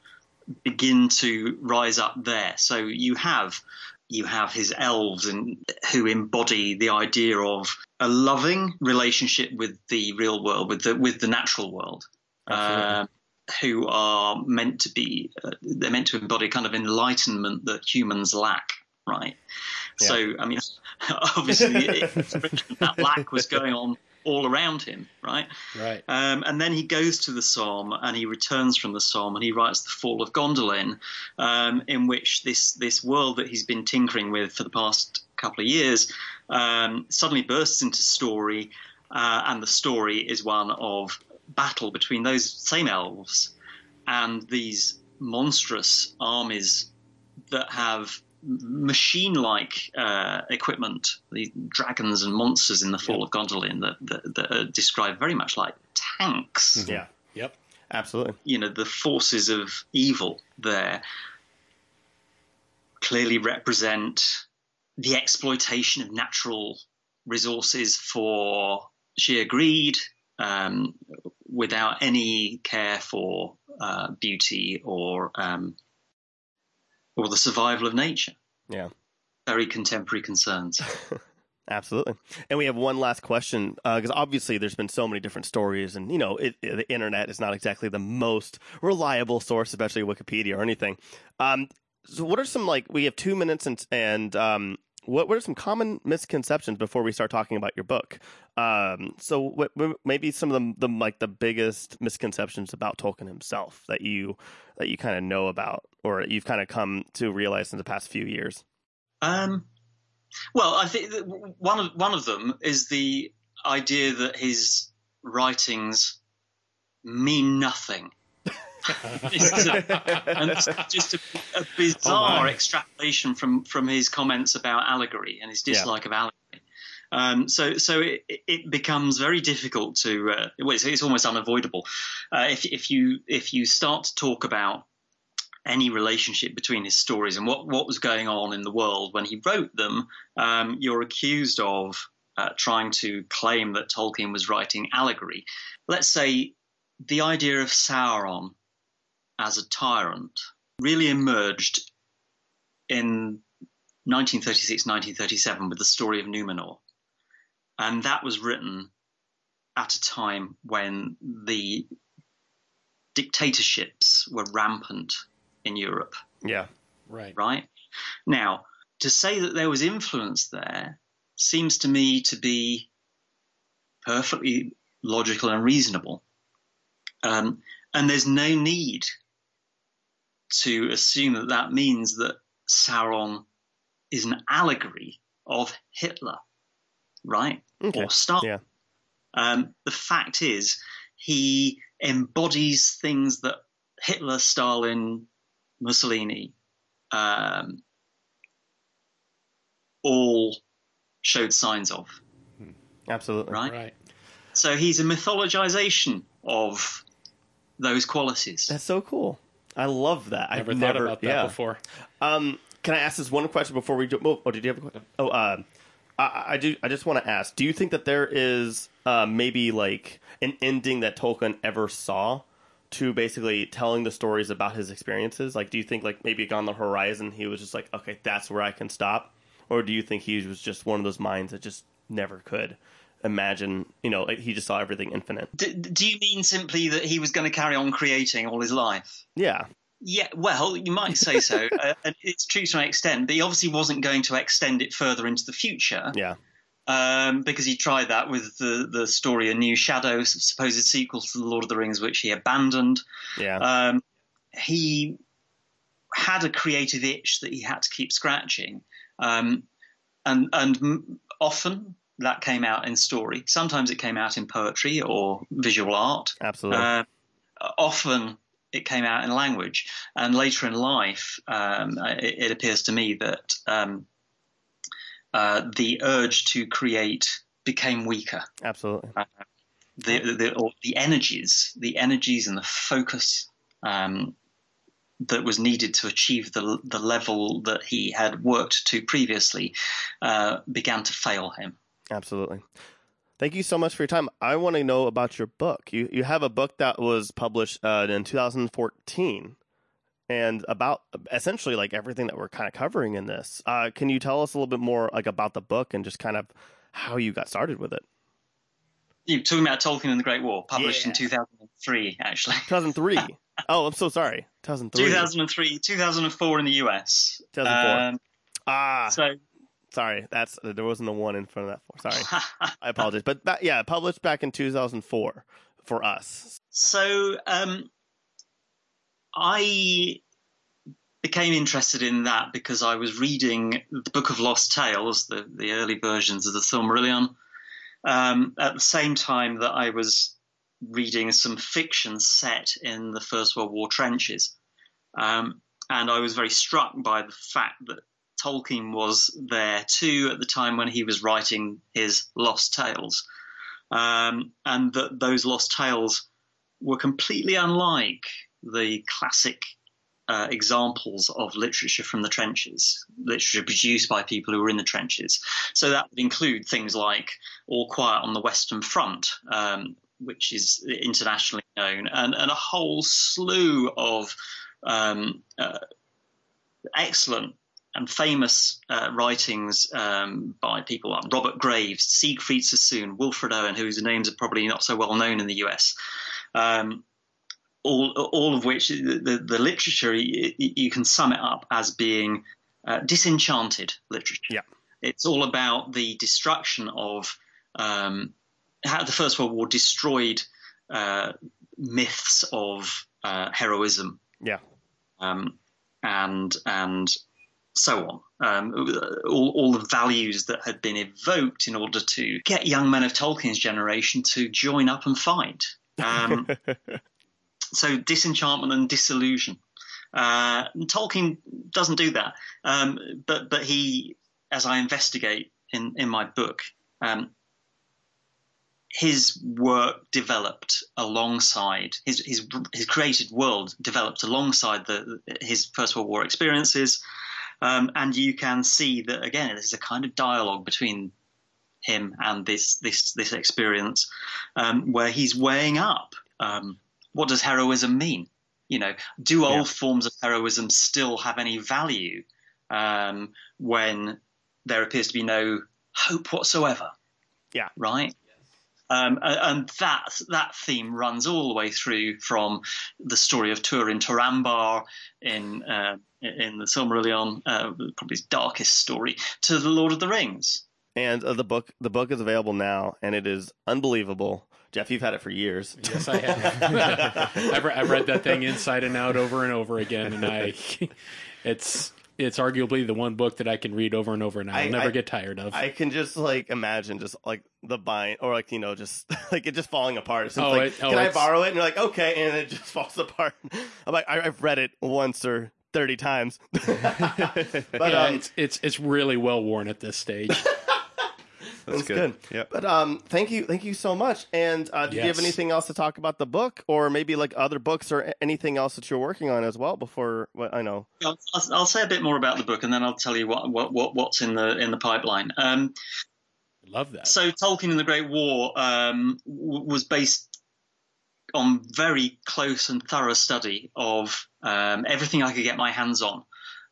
begin to rise up there. So you have you have his elves and who embody the idea of a loving relationship with the real world, with the with the natural world, uh, who are meant to be uh, they're meant to embody kind of enlightenment that humans lack, right? Yeah. So I mean, obviously it, that lack was going on all around him, right? Right. Um, and then he goes to the Somme and he returns from the Somme and he writes the Fall of Gondolin, um, in which this this world that he's been tinkering with for the past couple of years um, suddenly bursts into story, uh, and the story is one of battle between those same elves and these monstrous armies that have machine-like uh, equipment, the dragons and monsters in the Fall yeah. of Gondolin that, that, that, are described very much like tanks. Mm-hmm. Yeah. Yep. Absolutely. You know, the forces of evil there clearly represent the exploitation of natural resources for sheer greed, um, without any care for uh, beauty or um, or the survival of nature. Yeah. Very contemporary concerns. Absolutely. And we have one last question because uh, obviously there's been so many different stories, and you know it, it, the internet is not exactly the most reliable source, especially Wikipedia or anything. Um, so, what are some like we have two minutes and and um, what what are some common misconceptions before we start talking about your book? Um, so what, maybe some of the, the like the biggest misconceptions about Tolkien himself that you that you kind of know about or you've kind of come to realize in the past few years? Um, well, I think one of one of them is the idea that his writings mean nothing. It's a, and it's just a, a bizarre oh extrapolation from from his comments about allegory and his dislike yeah. of allegory. Um, so, so it, it, becomes very difficult to. Uh, it's, it's, almost unavoidable uh, if, if you if you start to talk about any relationship between his stories and what what was going on in the world when he wrote them. Um, you're accused of uh, trying to claim that Tolkien was writing allegory. Let's say the idea of Sauron as a tyrant really emerged in 1936 1937 with the story of Numenor. And that was written at a time when the dictatorships were rampant in Europe. Yeah. Right. Right. Now, to say that there was influence there seems to me to be perfectly logical and reasonable. Um, and there's no need to assume that that means that Sauron is an allegory of Hitler right? Okay. Or Stalin. Yeah. Um, the fact is, he embodies things that Hitler, Stalin, Mussolini um, all showed signs of. Absolutely. Right? Right. So he's a mythologization of those qualities. That's so cool. I love that. Never I've thought never thought about that yeah. before. Um, can I ask this one question before we do? Oh, did you have a question? Oh, uh, I, I do. I just want to ask: Do you think that there is uh, maybe like an ending that Tolkien ever saw to basically telling the stories about his experiences? Like, do you think like maybe on the horizon he was just like, okay, that's where I can stop, or do you think he was just one of those minds that just never could? Imagine, you know, like he just saw everything infinite. Do, do, you mean simply that he was going to carry on creating all his life? Yeah. Yeah, well, you might say so. uh, it's true to an extent, but he obviously wasn't going to extend it further into the future. Yeah. Um, because he tried that with the, the story A New Shadow, supposed sequel to The Lord of the Rings, which he abandoned. Yeah. Um, he had a creative itch that he had to keep scratching. Um, and, and often that came out in story. Sometimes it came out in poetry or visual art. Absolutely. Uh, often it came out in language. And later in life, um, it, it, appears to me that um, uh, the urge to create became weaker. Absolutely. Uh, the, the, the energies, the energies and the focus um, that was needed to achieve the, the level that he had worked to previously uh, began to fail him. Absolutely. Thank you so much for your time. I want to know about your book. You you have a book that was published uh, in 2014 and about essentially like everything that we're kind of covering in this. Uh, can you tell us a little bit more like about the book and just kind of how you got started with it? You're talking about Tolkien and the Great War, published Yeah. in 2003, actually. 2003. oh, I'm so sorry. 2003. 2003, 2004 in the US. 2004. Um, Ah, so, sorry. That's there wasn't a one in front of that. Four. Sorry, I apologize. But that, yeah, published back in 2004 for us. so um, I became interested in that because I was reading the Book of Lost Tales, the, the early versions of the Silmarillion, um, at the same time that I was reading some fiction set in the First World War trenches. Um, and I was very struck by the fact that Tolkien was there too at the time when he was writing his Lost Tales. Um, and that those Lost Tales were completely unlike the classic uh, examples of literature from the trenches, literature produced by people who were in the trenches. So that would include things like All Quiet on the Western Front, um, which is internationally known, and, and a whole slew of um, uh, excellent and famous uh, writings um, by people like Robert Graves, Siegfried Sassoon, Wilfred Owen, whose names are probably not so well known in the US. Um, all, all of which the, the, the literature you, you can sum it up as being uh, disenchanted literature. Yeah. It's all about the destruction of um, how the First World War destroyed uh, myths of uh, heroism Yeah. um, and and so on. Um, all, all the values that had been evoked in order to get young men of Tolkien's generation to join up and fight. Um, so disenchantment and disillusion. Uh, Tolkien doesn't do that, um, but but he, as I investigate in in my book, um, his work developed alongside his his his created world developed alongside the his First World War experiences, um, and you can see that again. this is a kind of dialogue between him and this this this experience, um, where he's weighing up um, what does heroism mean. You know, do old Yeah. forms of heroism still have any value um, when there appears to be no hope whatsoever? Yeah. right. Um, and that that theme runs all the way through from the story of Turin Turambar in uh, in the Silmarillion, uh, probably his darkest story, to the Lord of the Rings. And uh, the book the book is available now, and it is unbelievable. Jeff, you've had it for years. Yes, I have. I've, re- I've read that thing inside and out over and over again, and I, it's it's arguably the one book that I can read over and over, and I'll I- never I- get tired of. I can just like imagine just like the bind or like you know just like it just falling apart. So Oh, like, it- oh, can I borrow it? And you're like, okay, and it just falls apart. I'm like, I, I've read it once or thirty times. but yeah, um, it's it's it's really well worn at this stage. That's That's good. Yep. But um, thank you, thank you so much. And uh, do you have anything else to talk about the book, or maybe like other books or anything else that you're working on as well? Before what I know, I'll, I'll, I'll say a bit more about the book, and then I'll tell you what, what, what what's in the in the pipeline. Um, Love that. so Tolkien and the Great War um, w- was based on very close and thorough study of um, everything I could get my hands on,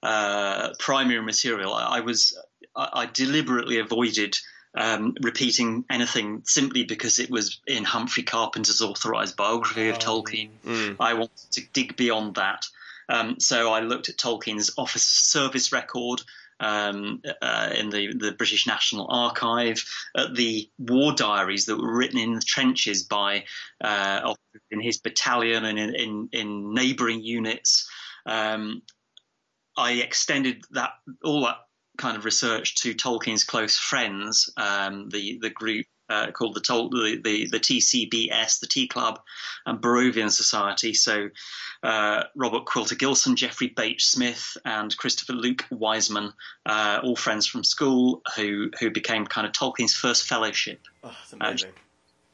uh, primary material. I, I was I, I deliberately avoided um, repeating anything simply because it was in Humphrey Carpenter's authorized biography of Oh. Tolkien. Mm. I wanted to dig beyond that. Um, so I looked at Tolkien's office service record um, uh, in the, the British National Archive, at the war diaries that were written in the trenches by uh, in his battalion and in, in, in neighbouring units. Um, I extended that all that kind of research to Tolkien's close friends, um, the the group uh, called the, the the the TCBS, the Tea Club, and Barrovian Society. So uh, Robert Quilter Gilson, Geoffrey Bache Smith, and Christopher Luke Wiseman, uh, all friends from school, who who became kind of Tolkien's first fellowship. oh, it's amazing.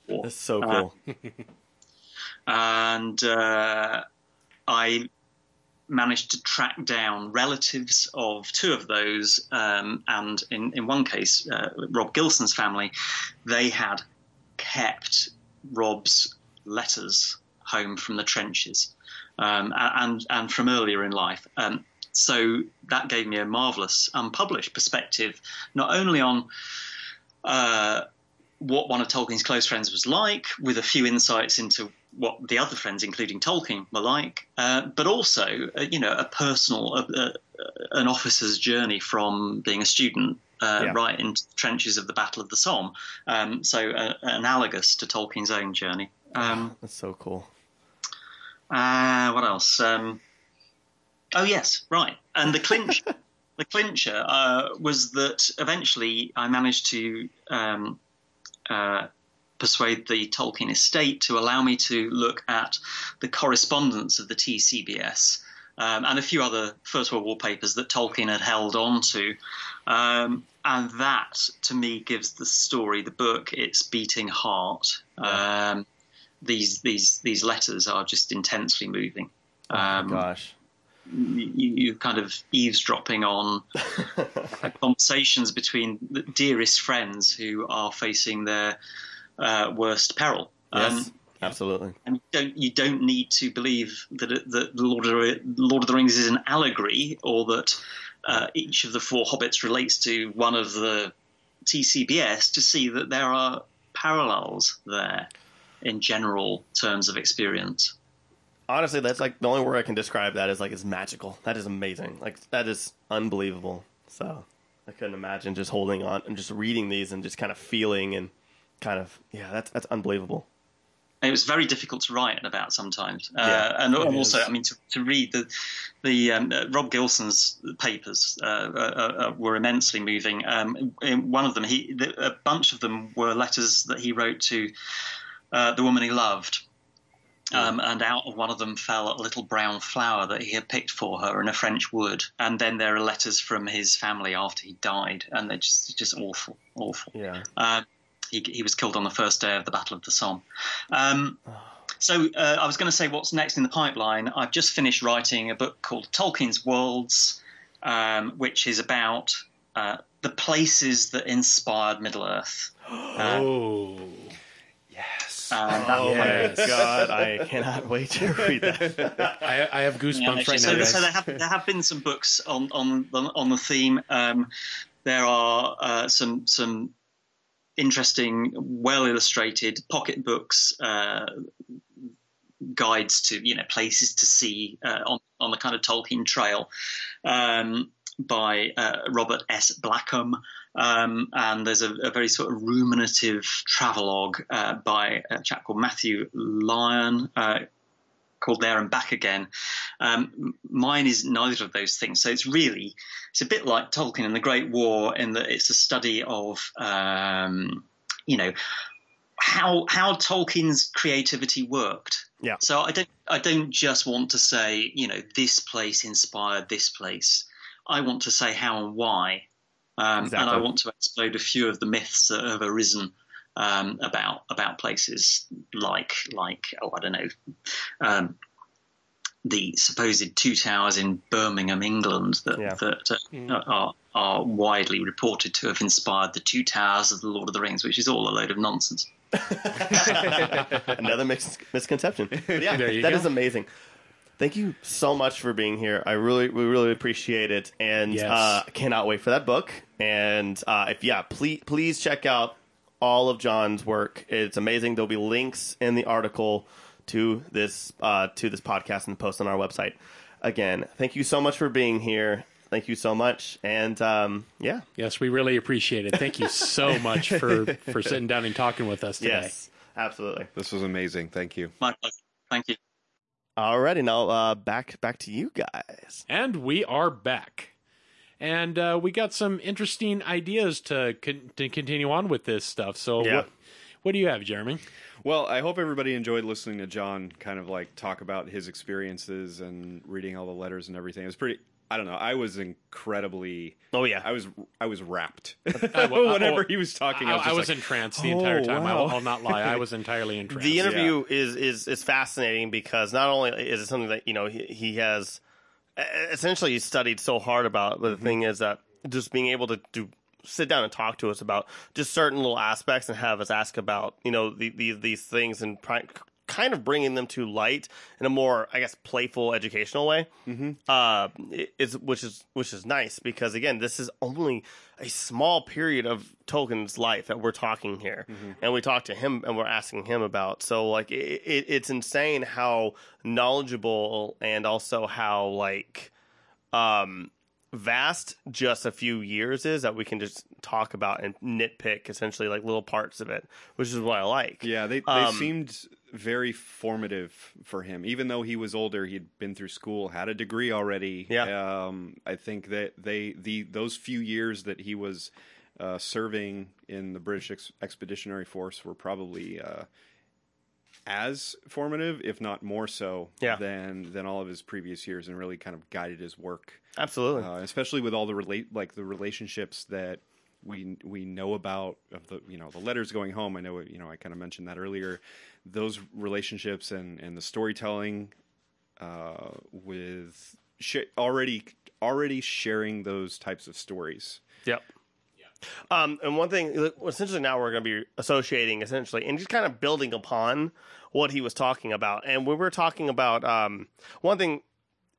That's so Uh, cool. and uh, I managed to track down relatives of two of those, um, and in, in one case, uh, Rob Gilson's family, they had kept Rob's letters home from the trenches, um, and and from earlier in life. Um, so that gave me a marvelous unpublished perspective, not only on uh, what one of Tolkien's close friends was like, with a few insights into what the other friends, including Tolkien, were like, uh, but also, uh, you know, a personal, uh, uh, an officer's journey from being a student uh, Yeah. right into the trenches of the Battle of the Somme. Um, so uh, analogous to Tolkien's own journey. Um, That's so cool. uh, what else? Um, oh yes, right. And the clinch, the clincher uh, was that eventually I managed to um, uh, persuade the Tolkien estate to allow me to look at the correspondence of the TCBS. Um, and a few other First World War papers that Tolkien had held on to. Um, and that, to me, gives the story, the book, its beating heart. Um, these these these letters are just intensely moving. Oh Um, gosh. you, you kind of eavesdropping on conversations between the dearest friends who are facing their uh, worst peril. Yes, Um, absolutely. and you don't you don't need to believe that it, that the Lord of the, Lord of the Rings is an allegory or that uh, each of the four hobbits relates to one of the TCBS to see that there are parallels there in general terms of experience. Honestly, that's like the only word I can describe that is like it's magical. That is amazing. Like that is unbelievable. So I couldn't imagine just holding on and just reading these and just kind of feeling and kind of yeah, that's that's unbelievable. it was very difficult to write about sometimes, uh, and also, is. I mean, to, to read the the um, uh, Rob Gilson's papers uh, uh, uh, were immensely moving. Um, in one of them, he the, a bunch of them were letters that he wrote to uh, the woman he loved. Um, and out of one of them fell a little brown flower that he had picked for her in a French wood. And then there are letters from his family after he died, and they're just just awful, awful. Yeah. Um, he, he was killed on the first day of the Battle of the Somme. Um, so uh, I was going to say what's next in the pipeline. I've just finished writing a book called Tolkien's Worlds, um, which is about uh, the places that inspired Middle Earth. Uh, oh, Yes. um, Oh Yes. my god, I cannot wait to read that. I, I have goosebumps Yeah, right so, now. so there have there have been some books on on the, on the theme. Um, there are uh, some some interesting, well illustrated pocket books, uh, guides to you know places to see uh, on on the kind of Tolkien trail um, by uh, Robert S. Blackham. Um, and there's a, a very sort of ruminative travelogue uh, by a chap called Matthew Lyon, uh, called There and Back Again. Um, mine is neither of those things. So it's really, it's a bit like Tolkien and the Great War in that it's a study of, um, you know, how how Tolkien's creativity worked. Yeah. So I don't I don't just want to say you know this place inspired this place. I want to say how and why, um, and I want to explode a few of the myths that have arisen um, about about places like like oh I don't know um, the supposed two towers in Birmingham, England that, Yeah. that uh, are are widely reported to have inspired the two towers of the Lord of the Rings, which is all a load of nonsense. Another mis- misconception. But yeah, There you that go. is amazing. Thank you so much for being here. I really, we really appreciate it, and Yes. uh, cannot wait for that book. And uh, if yeah, please, please check out all of John's work. It's amazing. There'll be links in the article to this uh, to this podcast and post on our website. Again, thank you so much for being here. Thank you so much, and um, yeah, Yes, we really appreciate it. Thank you so much for for sitting down and talking with us today. yes, absolutely. This was amazing. Thank you. My pleasure. Thank you. Alrighty, now uh, back back to you guys. And we are back. And uh, we got some interesting ideas to con- to continue on with this stuff. So Yeah. what what do you have, Jeremy? Well, I hope everybody enjoyed listening to John kind of like talk about his experiences and reading all the letters and everything. It was pretty. I don't know. I was incredibly. Oh yeah, I was I was rapt I- well, whenever I- he was talking. I, I, was, I was like, entranced the "Oh, entire time. I'll, I'll not lie. I was entirely entranced. the interview is is is fascinating because not only is it something that you know he, he has essentially he studied so hard about, but the mm-hmm. thing is that just being able to do sit down and talk to us about just certain little aspects and have us ask about you know the, the, these things and pri- kind of bringing them to light in a more, I guess, playful, educational way. Mm-hmm. Uh, is which is which is nice because again, this is only a small period of Tolkien's life that we're talking here, mm-hmm. and we talk to him and we're asking him about. So like, it, it, it's insane how knowledgeable and also how like, um vast just a few years is that we can just talk about and nitpick essentially like little parts of it, which is what I like. Yeah, they they um, seemed very formative for him. Even though he was older, he'd been through school, had a degree already. Yeah. Um, I think that they the those few years that he was uh, serving in the British Ex- Expeditionary Force were probably uh, as formative, if not more so, yeah. than than all of his previous years, and really kind of guided his work. Absolutely, uh, especially with all the relate like the relationships that we we know about of the you know the letters going home. I know you know I kind of mentioned that earlier. Those relationships and and the storytelling uh, with sh- already already sharing those types of stories. Yep. Um, and one thing, essentially, now we're going to be associating essentially and just kind of building upon what he was talking about. And we were talking about um, one thing,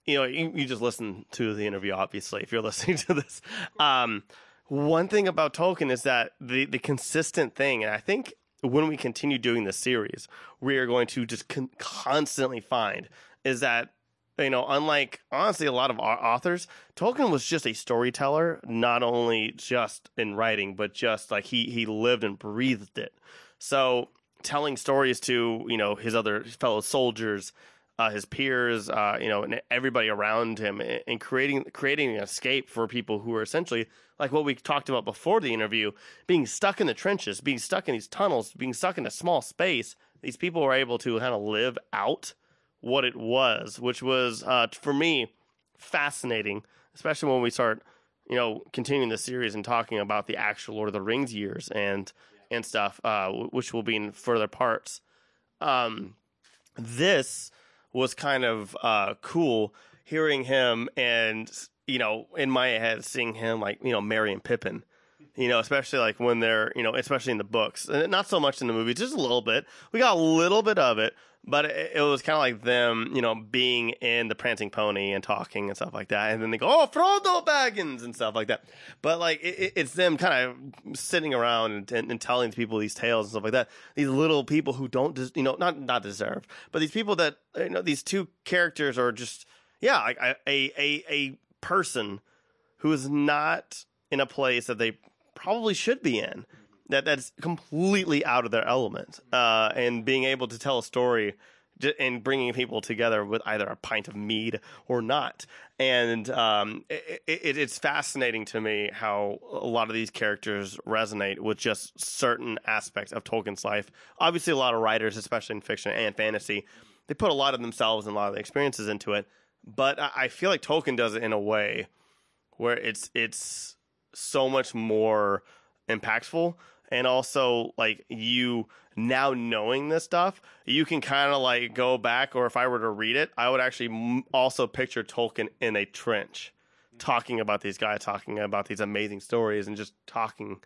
you know, you, you, just listen to the interview, obviously, if you're listening to this. Um, one thing about Tolkien is that the, the consistent thing, and I think when we continue doing this series, we are going to just con- constantly find is that you know, unlike honestly a lot of authors, Tolkien was just a storyteller, not only just in writing, but just like he he lived and breathed it. So telling stories to you know his other fellow soldiers, uh, his peers, uh, you know, and everybody around him, and creating creating an escape for people who are essentially like what we talked about before the interview, being stuck in the trenches, being stuck in these tunnels, being stuck in a small space. These people were able to kind of live out what it was, which was uh, for me fascinating, especially when we start, you know, continuing the series and talking about the actual Lord of the Rings years and and stuff, uh, which will be in further parts. Um, this was kind of uh, cool hearing him and you know in my head seeing him like you know Merry and Pippin you know, especially like when they're, you know, especially in the books, and not so much in the movies, just a little bit. We got a little bit of it, but it, it was kind of like them, you know, being in the Prancing Pony and talking and stuff like that, and then they go, "Oh, Frodo Baggins" and stuff like that. But like, it, it's them kind of sitting around and, and, and, telling people these tales and stuff like that. These little people who don't, des- you know, not not deserve, but these people that, you know, these two characters are just, yeah, like a a a person who is not in a place that they probably should be in. That that's completely out of their element, uh, and being able to tell a story and bringing people together with either a pint of mead or not. And um, it, it, it's fascinating to me how a lot of these characters resonate with just certain aspects of Tolkien's life. Obviously, a lot of writers, especially in fiction and fantasy, they put a lot of themselves and a lot of the experiences into it. But I feel like Tolkien does it in a way where it's it's so much more impactful and also like you now knowing this stuff you can kind of like go back or if i were to read it i would actually also picture tolkien in a trench talking about these guys talking about these amazing stories and just talking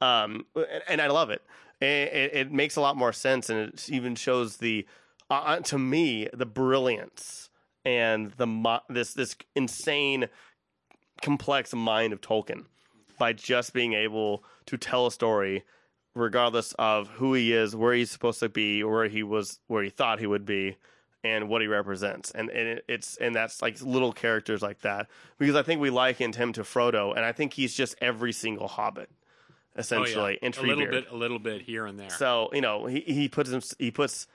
um, and, and, i love it. it. it makes a lot more sense and it even shows the uh, uh to me the brilliance and the this this insane complex mind of tolkien by just being able to tell a story regardless of who he is, where he's supposed to be, or where he was, where he thought he would be, and what he represents. And and it's and that's like little characters like that because I think we likened him to Frodo, and I think he's just every single Hobbit essentially. Oh, yeah. a little bit, a little bit here and there. So you know he he puts him, he puts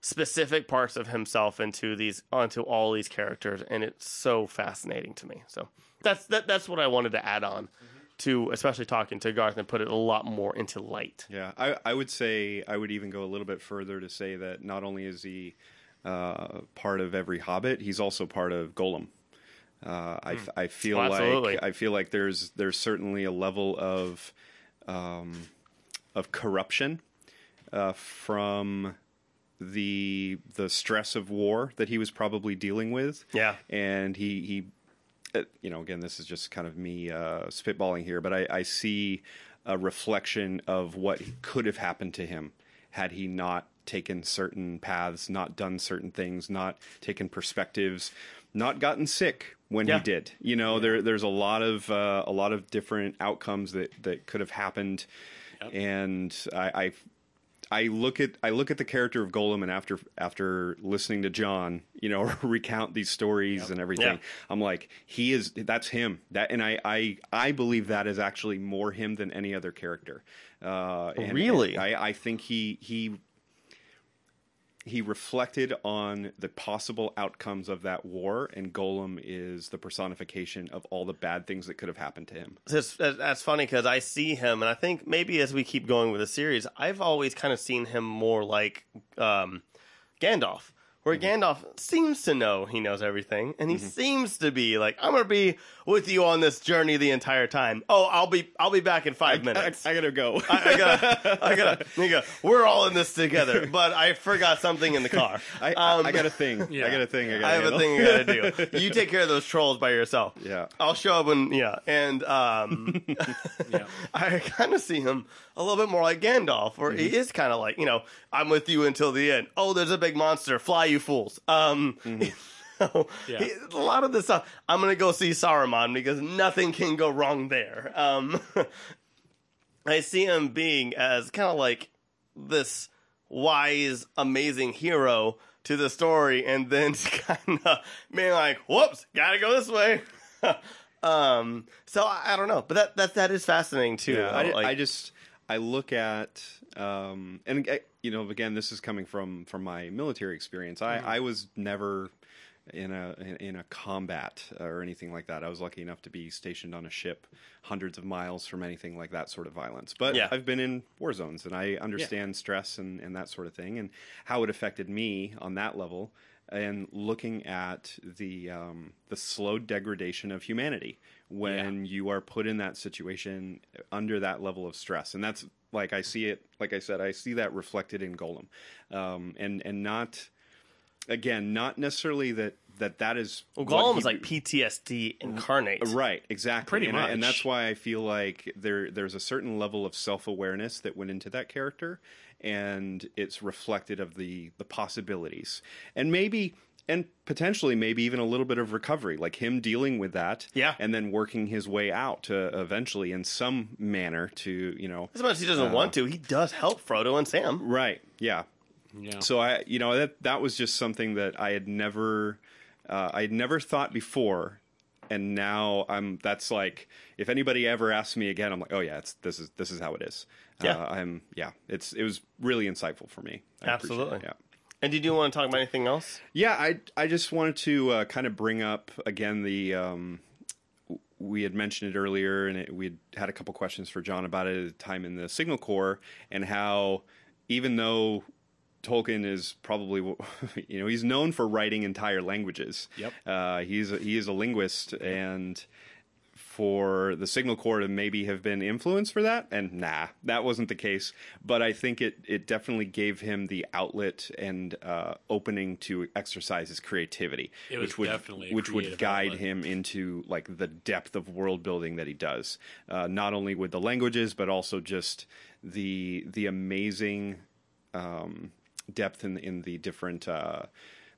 specific parts of himself into these onto all these characters, and it's so fascinating to me. So that's that that's what I wanted to add on. Mm-hmm to especially talking to Garth and put it a lot more into light. Yeah, I, I would say I would even go a little bit further to say that not only is he uh, part of every Hobbit, he's also part of Gollum. Uh, I, mm. I feel like I feel like there's there's certainly a level of um, of corruption uh, from the the stress of war that he was probably dealing with. Yeah, and he he you know, again, this is just kind of me uh, spitballing here, but I, I, see a reflection of what could have happened to him had he not taken certain paths, not done certain things, not taken perspectives, not gotten sick when Yeah. he did. You know, there there's a lot of uh, a lot of different outcomes that that could have happened, and I. I I look at I look at the character of Gollum, and after after listening to John, you know, recount these stories and everything, Yeah. I'm like, he is that's him. That and I I I believe that is actually more him than any other character. Uh, and- Really? and I I think he he he reflected on the possible outcomes of that war, and Gollum is the personification of all the bad things that could have happened to him. That's, that's funny because I see him, and I think maybe as we keep going with the series, I've always kind of seen him more like um, Gandalf, where Gandalf seems to know he knows everything, and he seems to be like, "I'm going to be with you on this journey the entire time." Oh, I'll be I'll be back in five I, minutes. I gotta go. I, I gotta, I gotta, you go, we're all in this together, but I forgot something in the car. I, Um, I got a thing. Yeah. I got a thing. I, gotta I have a thing I gotta do. You take care of those trolls by yourself. Yeah. I'll show up when yeah, and um, Yeah. I kind of see him a little bit more like Gandalf, where Mm-hmm. he is kind of like you know, I'm with you until the end. Oh, there's a big monster, fly, you fools. Um, Mm-hmm. so, Yeah. he- a lot of this stuff, I'm gonna go see Saruman because nothing can go wrong there. Um, I see him being as kind of like this wise, amazing hero to the story, and then kind of being like, "Whoops, gotta go this way." um, so I, I don't know, but that that that is fascinating too. Yeah, I, like- I just I look at um, and uh, you know again this is coming from from my military experience. I I was never in a in, a combat or anything like that. I was lucky enough to be stationed on a ship hundreds of miles from anything like that sort of violence. But Yeah. I've been in war zones and I understand stress and, and that sort of thing and how it affected me on that level and looking at the um, the slow degradation of humanity when you are put in that situation under that level of stress, and that's like I see it. Like I said, I see that reflected in Gollum, um, and and not again, not necessarily that that that is well, what he- is like PTSD incarnate. Right, exactly. Pretty and, I- and that's why I feel like there there's a certain level of self awareness that went into that character, and it's reflected of the the possibilities, and maybe and potentially maybe even a little bit of recovery, like him dealing with that, Yeah. and then working his way out to eventually, in some manner, to you know, As much as he doesn't want to, he does help Frodo and Sam. right, yeah, Yeah. so I, you know, that that was just something that I had never, uh, I had never thought before, and now I'm. That's like, if anybody ever asks me again, I'm like, oh yeah, it's this is this is how it is. Yeah. uh, I'm. Yeah, it's it was really insightful for me. I Absolutely. Yeah. And did you want to talk about anything else? Yeah, I I just wanted to uh, kind of bring up again the um, we had mentioned it earlier, and it, we had had a couple questions for John about it at the time in the Signal Corps, and how even though Tolkien is probably you know he's known for writing entire languages. Yep. Uh, he's a, he is a linguist, and for the Signal Corps to maybe have been influenced for that, and nah, that wasn't the case. But I think it it definitely gave him the outlet and uh, opening to exercise his creativity, which would definitely which would guide outlet. him into like the depth of world building that he does, uh, not only with the languages but also just the the amazing um, depth in in the different uh,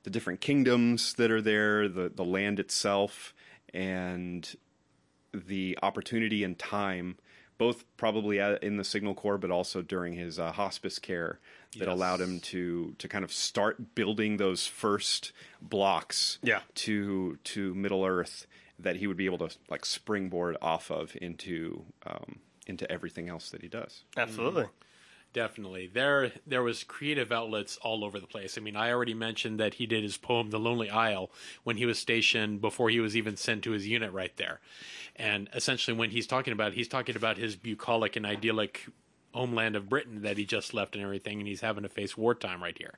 the different kingdoms that are there, the the land itself, and the opportunity and time, both probably in the Signal Corps, but also during his uh, hospice care, that Yes. allowed him to to kind of start building those first blocks Yeah. to to Middle Earth that he would be able to like springboard off of into um, into everything else that he does. Absolutely. Definitely. There there was creative outlets all over the place. I mean, I already mentioned that he did his poem The Lonely Isle when he was stationed before he was even sent to his unit right there. And essentially when he's talking about it, he's talking about his bucolic and idyllic homeland of Britain that he just left and everything and he's having to face wartime right here.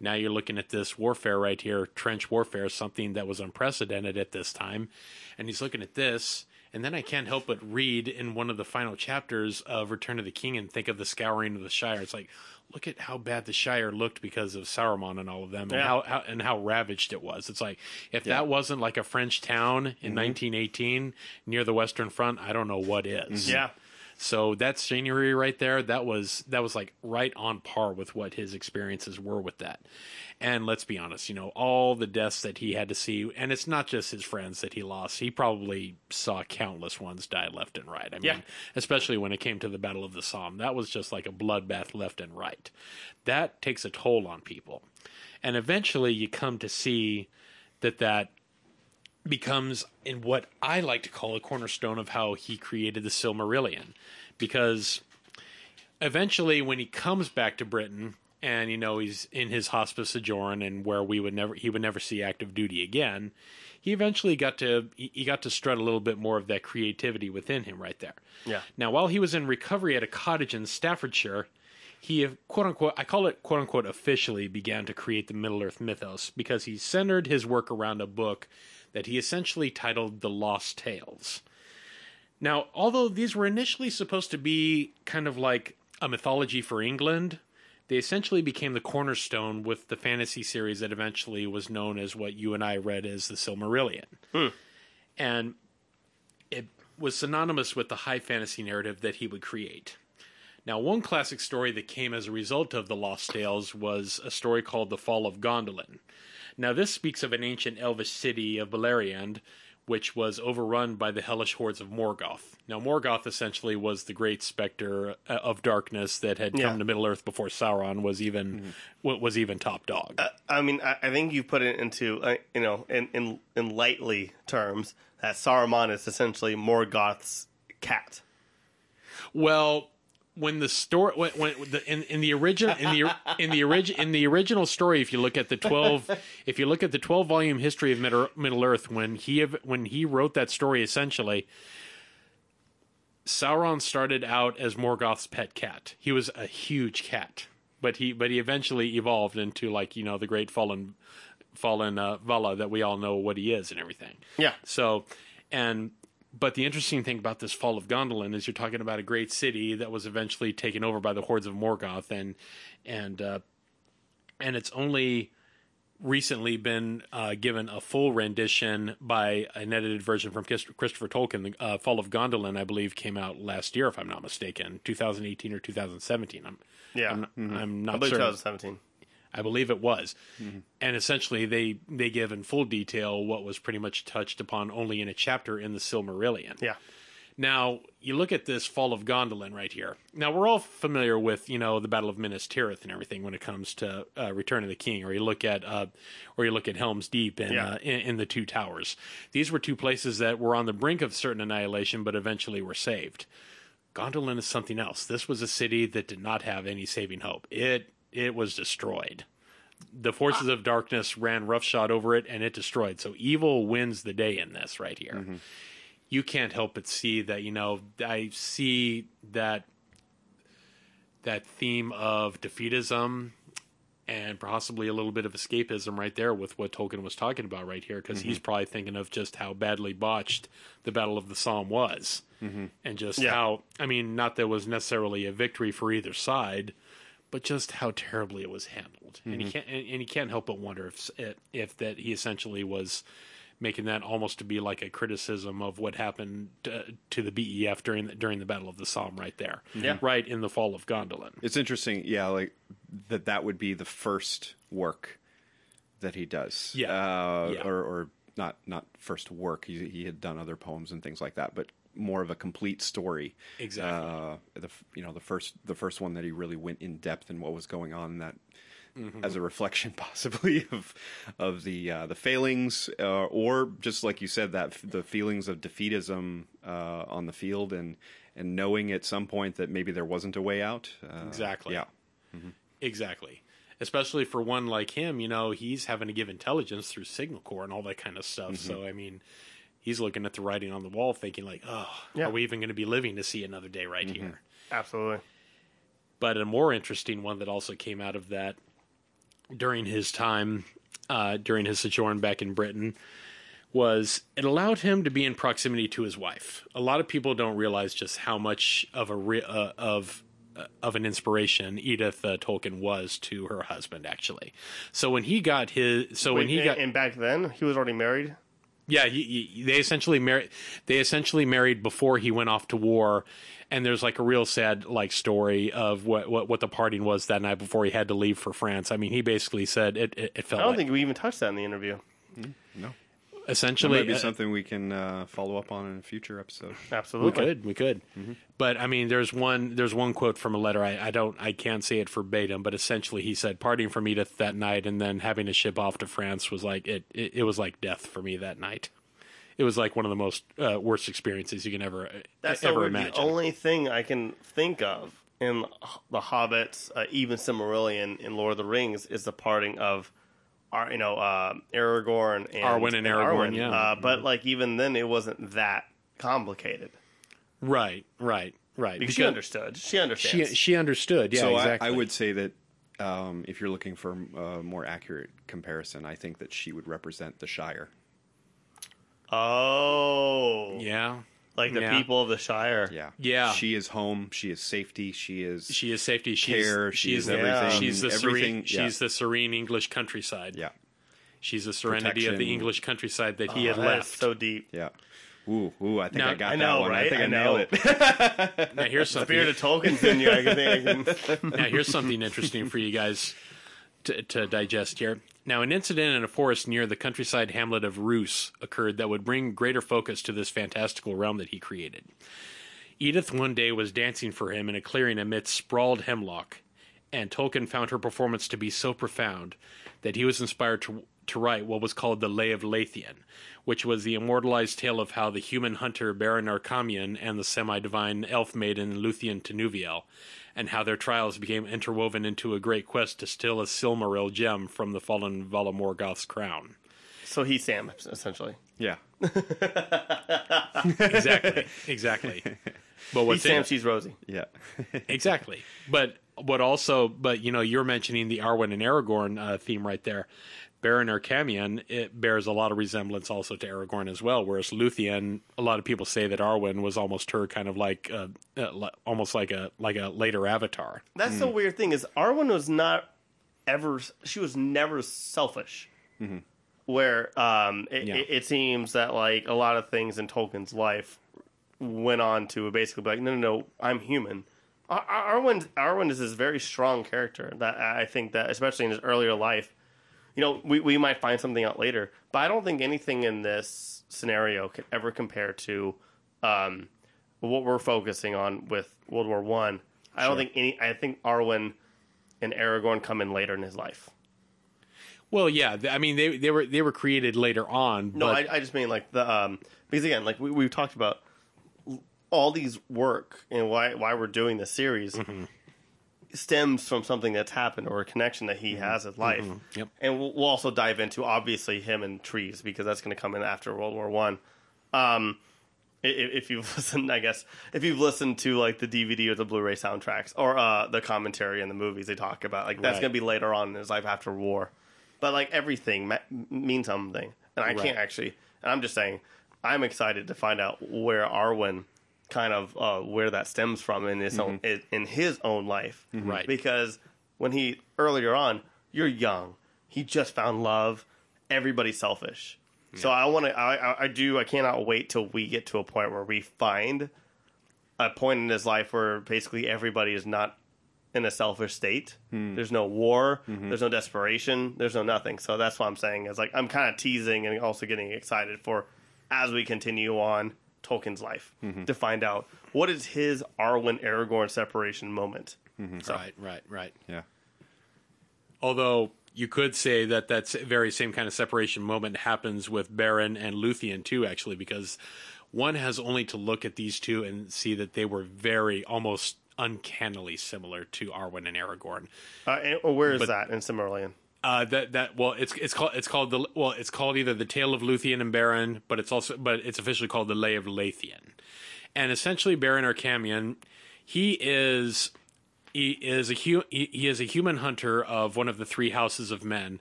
Now you're looking at this warfare right here, trench warfare, something that was unprecedented at this time. And he's looking at this and then I can't help but read in one of the final chapters of Return of the King and think of the scouring of the Shire. It's like, look at how bad the Shire looked because of Saruman and all of them, and how, how and how ravaged it was. It's like if that wasn't like a French town in mm-hmm. 1918 near the Western Front, I don't know what is. Mm-hmm. Yeah. So that scenery right there, that was that was like right on par with what his experiences were with that. And let's be honest, you know, all the deaths that he had to see, and it's not just his friends that he lost. He probably saw countless ones die left and right. I mean, Yeah. especially when it came to the Battle of the Somme, that was just like a bloodbath left and right. That takes a toll on people, and eventually you come to see that that becomes in what I like to call a cornerstone of how he created the Silmarillion, because eventually when he comes back to Britain and you know he's in his hospice sojourn and where we would never he would never see active duty again he eventually got to he he got to strut a little bit more of that creativity within him right there Yeah. now while he was in recovery at a cottage in staffordshire he quote unquote i call it quote unquote officially began to create the middle earth mythos because he centered his work around a book that he essentially titled the lost tales now, although these were initially supposed to be kind of like a mythology for England, they essentially became the cornerstone with the fantasy series that eventually was known as what you and I read as the Silmarillion. Hmm. And it was synonymous with the high fantasy narrative that he would create. Now, one classic story that came as a result of the Lost Tales was a story called The Fall of Gondolin. Now, this speaks of an ancient elvish city of Beleriand, which was overrun by the hellish hordes of Morgoth. Now, Morgoth essentially was the great specter uh, of darkness that had Yeah. come to Middle Earth before Sauron was even wa- was even top dog. I mean, I, I think you put it into uh, you know in, in in lightly terms that Saruman is essentially Morgoth's cat. Well, when the story when, when the, in in the original in the in the origin in the original story, if you look at the twelve if you look at the twelve volume history of Middle, Middle Earth, when he when he wrote that story, essentially. Sauron started out as Morgoth's pet cat. He was a huge cat, but he but he eventually evolved into like you know the great fallen fallen uh, Vala that we all know what he is and everything. Yeah. So, and but the interesting thing about this fall of Gondolin is you're talking about a great city that was eventually taken over by the hordes of Morgoth, and and uh, and it's only recently been uh, given a full rendition by an edited version from Christopher Tolkien. The uh, Fall of Gondolin, I believe, came out last year, if I'm not mistaken, 2018 or 2017. I'm Yeah, I'm, I'm I not believe certain. 2017. I believe it was. And essentially, they they give in full detail what was pretty much touched upon only in a chapter in the Silmarillion. Yeah, Now, you look at this Fall of Gondolin right here. Now, we're all familiar with, you know, the Battle of Minas Tirith and everything when it comes to uh, Return of the King, or you look at, uh, or you look at Helm's Deep and Yeah. uh, in, in the Two Towers. These were two places that were on the brink of certain annihilation, but eventually were saved. Gondolin is something else. This was a city that did not have any saving hope. It it was destroyed. The forces of darkness ran roughshod over it, and it destroyed. So evil wins the day in this right here mm-hmm. you can't help but see that you know i see that that theme of defeatism and possibly a little bit of escapism right there with what Tolkien was talking about right here because he's mm-hmm. probably thinking of just how badly botched the battle of the Somme was mm-hmm. and just Yeah. how I mean not that it was necessarily a victory for either side but just how terribly it was handled and he can't and, and he can't help but wonder if if that he essentially was making that almost to be like a criticism of what happened uh, to the BEF during the, during the Battle of the Somme, right there, Yeah. right in the fall of Gondolin. It's interesting, yeah, like that. That would be the first work that he does. Yeah. uh, Yeah. or or not not first work. He he had done other poems and things like that, but more of a complete story. Exactly. Uh, the you know the first the first one that he really went in depth in what was going on that. Mm-hmm. As a reflection, possibly of of the uh, the failings, uh, or just like you said, that the feelings of defeatism uh, on the field, and and knowing at some point that maybe there wasn't a way out. Uh, Exactly. Yeah. Exactly. Especially for one like him, you know, he's having to give intelligence through Signal Corps and all that kind of stuff. So, I mean, he's looking at the writing on the wall thinking, like, oh, Yeah. are we even going to be living to see another day right here? absolutely. But a more interesting one that also came out of that during his time, uh, during his sojourn back in Britain, was it allowed him to be in proximity to his wife. A lot of people don't realize just how much of a re- uh, of uh, of an inspiration Edith uh, Tolkien was to her husband. Actually, so when he got his, so when he and, got and back then he was already married. Yeah, he, he, they essentially married. They essentially married before he went off to war, and there's like a real sad like story of what what, what the parting was that night before he had to leave for France. I mean, he basically said it. It, it felt I don't like, think we even touched that in the interview. Mm-hmm. No, essentially maybe uh, something we can uh, follow up on in a future episode. Absolutely, we could, we could. But I mean, there's one, there's one quote from a letter. I, I don't, I can't say it verbatim, but essentially he said, "Parting from Edith that night, and then having to ship off to France was like it. It, it was like death for me that night. It was like one of the most uh, worst experiences you can ever, That's ever weird. imagine. The only thing I can think of in the Hobbits, uh, even Silmarillion in Lord of the Rings, is the parting of, Ar- you know, uh, Aragorn and Arwen and Aragorn, yeah. Uh, but like even then, it wasn't that complicated. right, right, right. Because she understood. She she, she understood. Yeah, so exactly. I, I would say that um, if you're looking for a more accurate comparison, I think that she would represent the Shire. oh, Yeah, like the Yeah. people of the Shire. Yeah, Yeah. She is home. She is safety. She is. she is safety. She's, Care, she she's is the- everything- She's the everything- serene. yeah. She's the serene English countryside. yeah, She's the serenity of the Protection. English countryside that he Oh, had that is left. so deep. yeah. Ooh, ooh! I think Now- I got I that know, one. right? I think I, I nailed know. it. now here's something. Spirit of Tolkien's in you. I can think. I can, now here's something interesting for you guys to, to digest here. Now, an incident in a forest near the countryside hamlet of Roos occurred that would bring greater focus to this fantastical realm that he created. Edith one day was dancing for him in a clearing amidst sprawled hemlock, and Tolkien found her performance to be so profound that he was inspired to, to write what was called the Lay of Leithian, which was the immortalized tale of how the human hunter Beren Erchamion and the semi-divine elf maiden Luthien Tinúviel, and how their trials became interwoven into a great quest to steal a Silmaril gem from the fallen Vala Morgoth's crown. so he's Sam essentially. Yeah, Exactly, exactly. But He's Sam. in- She's Rosie. yeah. exactly. But what also, but you know, you're mentioning the Arwen and Aragorn uh, theme right there. Beren Erchamion it bears a lot of resemblance also to Aragorn as well. Whereas Luthien, a lot of people say that Arwen was almost her kind of like, uh, uh, li- almost like a like a later Avatar. That's the weird thing is Arwen was not ever. She was never selfish. Where um, it, Yeah. it, it seems that like a lot of things in Tolkien's life went on to basically be like, no, no, no, I'm human. Ar- Ar- Arwen, Arwen is this very strong character that I think that, especially in his earlier life, you know, we, we might find something out later, but I don't think anything in this scenario could ever compare to um, what we're focusing on with World War One. I. I don't think any. I think Arwen and Aragorn come in later in his life. Well, yeah, I mean they they were they were created later on. No, but, I, I just mean like the um because again, like we we've talked about all these work and why why we're doing this series Mm-hmm. Stems from something that's happened or a connection that he has in life. Mm-hmm. Yep. And we'll, we'll also dive into obviously him and trees because that's going to come in after World War One. Um, i- i- if you've listened, I guess if you've listened to like the DVD or the Blu-ray soundtracks or uh, the commentary in the movies, they talk about like that's Right. going to be later on in his life after war. But like everything ma- means something, and I Right. can't actually. And I'm just saying, I'm excited to find out where Arwen kind of uh, where that stems from in his own mm-hmm. in, in his own life, mm-hmm. Right. Because when he earlier on, you're young, he just found love. Everybody's selfish. So I want to. I, I do. I cannot wait till we get to a point where we find a point in his life where basically everybody is not in a selfish state. Hmm. There's no war. Mm-hmm. There's no desperation. There's no nothing. So that's what I'm saying. Is like I'm kind of teasing and also getting excited for as we continue on Tolkien's life to find out what is his Arwen Aragorn separation moment. So right, right, right. Yeah. Although you could say that that very same kind of separation moment happens with Beren and Luthien too, actually, because one has only to look at these two and see that they were very, almost uncannily similar to Arwen and Aragorn. uh, and, or where is But- that in Silmarillion? Uh, that that well, it's it's called it's called the well, it's called either the Tale of Luthien and Beren, but it's also but it's officially called the Lay of Leithian. And essentially, Beren Erchamion, he is he is a hu- he, he is a human hunter of one of the three houses of men,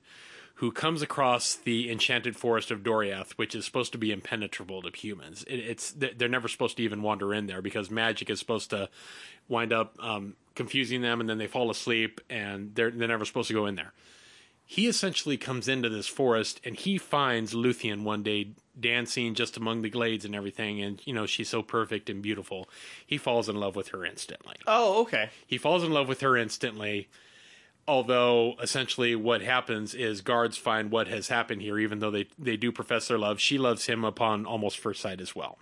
who comes across the enchanted forest of Doriath, which is supposed to be impenetrable to humans. It, it's they're never supposed to even wander in there because magic is supposed to wind up um, confusing them, and then they fall asleep, and they're they're never supposed to go in there he essentially comes into this forest and he finds Luthien one day dancing just among the glades and everything, and you know she's so perfect and beautiful. He falls in love with her instantly. Oh, okay. He falls in love with her instantly. Although essentially what happens is guards find what has happened here, even though they, they do profess their love. She loves him upon almost first sight as well.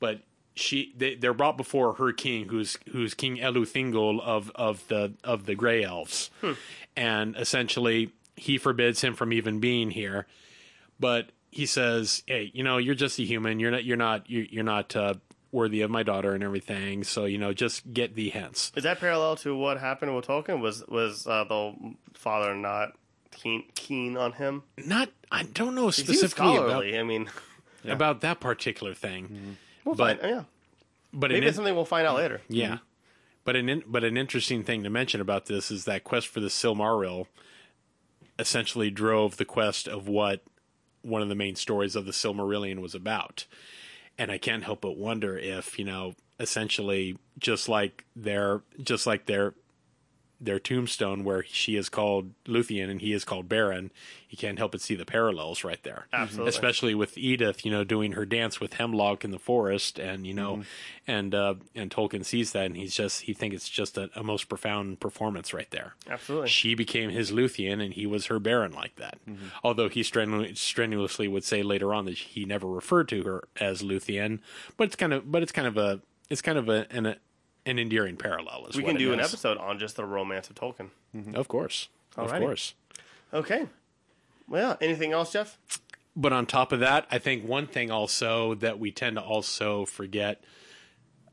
But she they, they're brought before her king, who's who's King Elu Thingol of, of the of the Grey Elves, hmm. and essentially he forbids him from even being here. But he says, "Hey, you know, you're just a human. You're not. You're not. You're, you're not uh, worthy of my daughter and everything. So you know, just get thee hence." Is that parallel to what happened with Tolkien? Was was uh, the father not keen keen on him? Not. I don't know specifically about. I mean, about that particular thing, we'll but find. Yeah, but maybe it's something we'll find out later. Yeah. But an in, but an interesting thing to mention about this is that quest for the Silmaril essentially drove the quest of what one of the main stories of the Silmarillion was about. And I can't help but wonder if, you know, essentially just like their just like their their tombstone where she is called Luthien and he is called Beren, you can't help but see the parallels right there. Absolutely. Especially with Edith, you know, doing her dance with Hemlock in the forest and, you know, Mm-hmm. and uh and Tolkien sees that and he's just he thinks it's just a, a most profound performance right there. Absolutely. She became his Luthien and he was her Beren like that. Mm-hmm. Although he strenu- strenuously would say later on that he never referred to her as Luthien, but it's kind of but it's kind of a it's kind of a an, a, an endearing parallel as well. We can do an is. episode on just the romance of Tolkien. Of course. Of Alrighty. course. Okay. Well. Anything else, Jeff? But on top of that, I think one thing also that we tend to also forget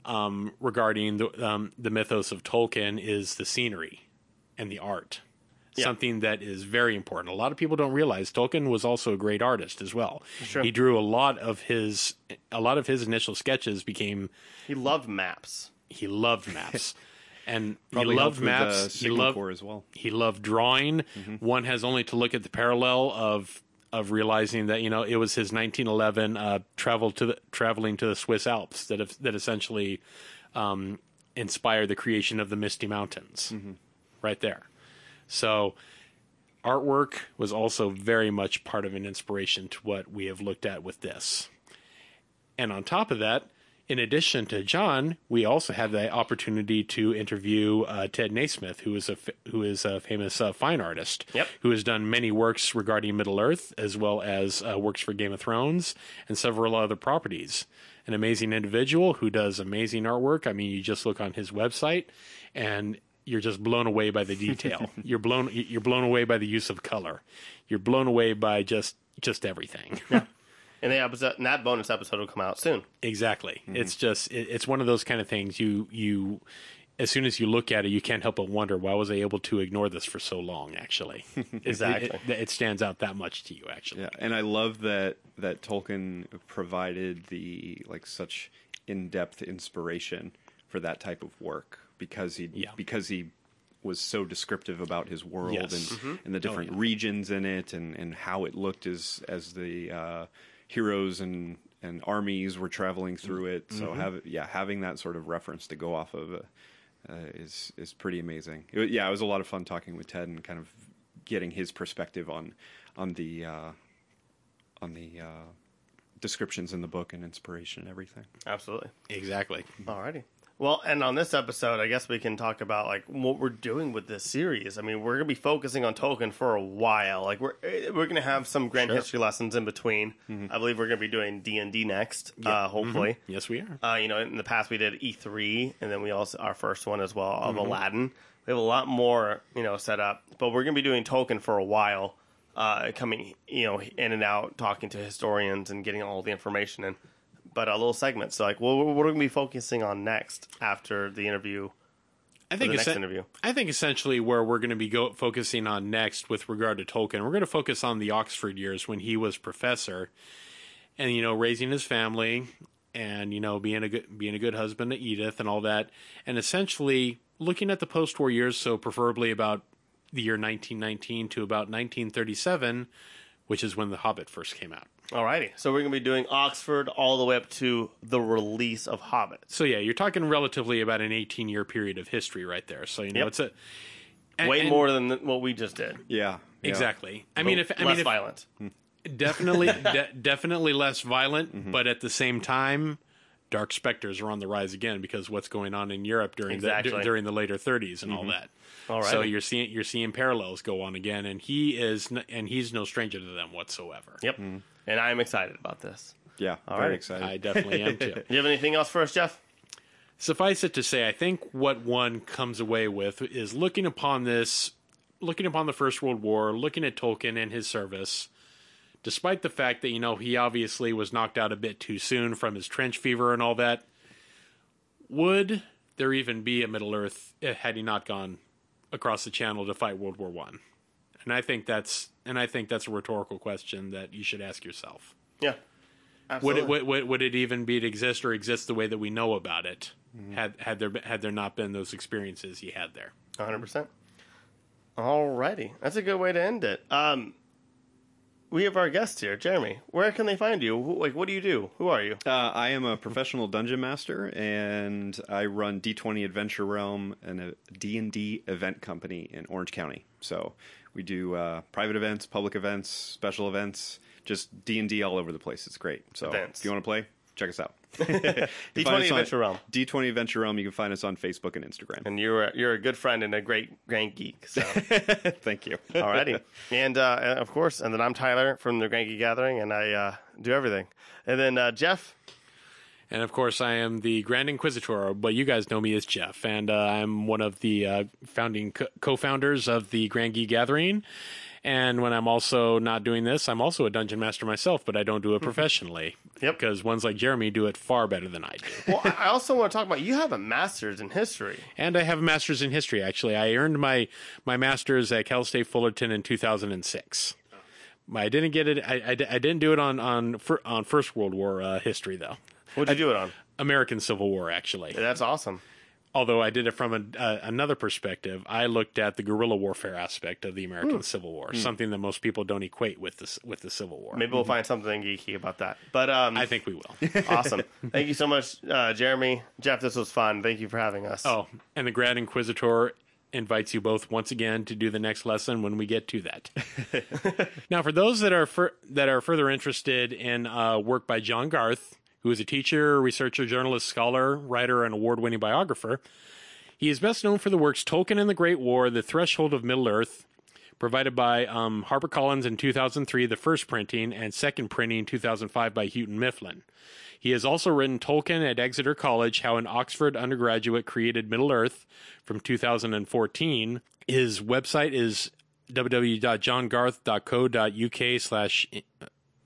um, regarding the um, the mythos of Tolkien is the scenery and the art. Yeah. Something that is very important. A lot of people don't realize Tolkien was also a great artist as well. Sure. He drew a lot of his a lot of his initial sketches became He loved maps. He loved maps. And he loved uh, maps. he loved as well. he loved drawing. One has only to look at the parallel of of realizing that you know it was his 1911 uh, travel to the traveling to the Swiss Alps that have, that essentially um, inspired the creation of the Misty Mountains, right there. So artwork was also very much part of an inspiration to what we have looked at with this. And on top of that, in addition to John, we also have the opportunity to interview uh, Ted Nasmith, who is a f- who is a famous uh, fine artist, Yep. who has done many works regarding Middle Earth, as well as uh, works for Game of Thrones and several other properties. An amazing individual who does amazing artwork. I mean, you just look on his website, and you're just blown away by the detail. you're blown you're blown away by the use of color. You're blown away by just just everything. And the episode, and that bonus episode will come out soon. Exactly. It's just it, it's one of those kind of things you you as soon as you look at it you can't help but wonder why was I able to ignore this for so long actually. It- Exactly. It, it stands out that much to you actually. Yeah, and I love that that Tolkien provided the like such in-depth inspiration for that type of work because he Yeah. because he was so descriptive about his world Yes. and, and the different yeah. regions in it and, and how it looked as as the uh, heroes and and armies were traveling through it. So have yeah, having that sort of reference to go off of uh, uh, is is pretty amazing. It, yeah, it was a lot of fun talking with Ted and kind of getting his perspective on on the uh, on the uh, descriptions in the book and inspiration and everything. Absolutely. Exactly. Alrighty. Well, and on this episode, I guess we can talk about like what we're doing with this series. I mean, we're gonna be focusing on Tolkien for a while. Like we're eh, we're gonna have some grand history lessons in between. I believe we're gonna be doing D and D next. Uh, hopefully, Yes we are. uh, you know, in the past we did E three, and then we also our first one as well of Aladdin. We have a lot more, you know, set up, but we're gonna be doing Tolkien for a while. Uh, coming, you know, in and out, talking to historians and getting all the information in. But a little segment. So, like, well, what are we going to be focusing on next after the interview? I think the next interview. I think essentially where we're going to be go- focusing on next with regard to Tolkien, we're going to focus on the Oxford years when he was professor, and you know raising his family, and you know being a good being a good husband to Edith and all that, and essentially looking at the post-war years, so preferably about the year 1919 to about 1937, which is when The Hobbit first came out. Alrighty. So we're going to be doing Oxford all the way up to the release of Hobbit. So yeah, you're talking relatively about an 18 year period of history right there. So you know Yep. it's a and- Way and- more than what we just did. Yeah, yeah. exactly. I mean, if I less mean, if, violent. definitely, de- definitely less violent, mm-hmm. but at the same time, dark specters are on the rise again because what's going on in Europe during Exactly. the during the later 30s and all mm-hmm. that. All right. So you're seeing you're seeing parallels go on again, and he is n- and he's no stranger to them whatsoever. Yep. Mm-hmm. And I'm excited about this. Yeah, All very right. excited. I definitely am too. Do you have anything else for us, Jeff? Suffice it to say, I think what one comes away with is looking upon this, looking upon the First World War, looking at Tolkien and his service, despite the fact that, you know, he obviously was knocked out a bit too soon from his trench fever and all that, would there even be a Middle Earth had he not gone across the channel to fight World War One? And I think that's and I think that's a rhetorical question that you should ask yourself. Yeah. Would it would, would, would it even be to exist or exist the way that we know about it had had there had there not been those experiences he had there? 100%. Alrighty. That's a good way to end it. Um, we have our guest here, Jeremy. Where can they find you? Like, what do you do? Who are you? Uh, I am a professional dungeon master, and I run D20 Adventure Realm and a D&D event company in Orange County. So we do uh, private events, public events, special events, just D&D all over the place. It's great. So Events. if you want to play, check us out. D20 Find us on- Adventure Realm. D20 Adventure Realm. You can find us on Facebook and Instagram. And you're a, you're a good friend and a great grand geek. So, Thank you. alrighty. and uh, and of course, and then I'm Tyler from the Grand Geek Gathering, and I uh, do everything. And then uh, Jeff. And of course, I am the Grand Inquisitor, but you guys know me as Jeff, and uh, I'm one of the uh, founding co- co-founders of the Grand Geek Gathering. And when I'm also not doing this, I'm also a dungeon master myself, but I don't do it professionally. Yep. Because ones like Jeremy do it far better than I do. Well, I also want to talk about you have a master's in history. And I have a master's in history. Actually, I earned my my master's at Cal State Fullerton in 2006. I didn't get it. I, I, I didn't do it on on on First World War uh, history though. What'd you do it on? American Civil War, actually. That's awesome. Although I did it from a, uh, another perspective, I looked at the guerrilla warfare aspect of the Hmm. American Civil War, something that most people don't equate with this with the Civil War. Maybe we'll find something geeky about that. But um, I think we will. awesome. Thank you so much, uh, Jeremy. Jeff, this was fun. Thank you for having us. oh, and the Grand Inquisitor invites you both once again to do the next lesson when we get to that. now, for those that are fur- that are further interested in uh, work by John Garth, who is a teacher, researcher, journalist, scholar, writer, and award-winning biographer, he is best known for the works Tolkien and the Great War, The Threshold of Middle Earth, provided by um, HarperCollins in 2003, the first printing, and second printing in 2005 by Houghton Mifflin. He has also written Tolkien at Exeter College, How an Oxford Undergraduate Created Middle Earth from 2014. His website is www.johngarth.co.uk slash,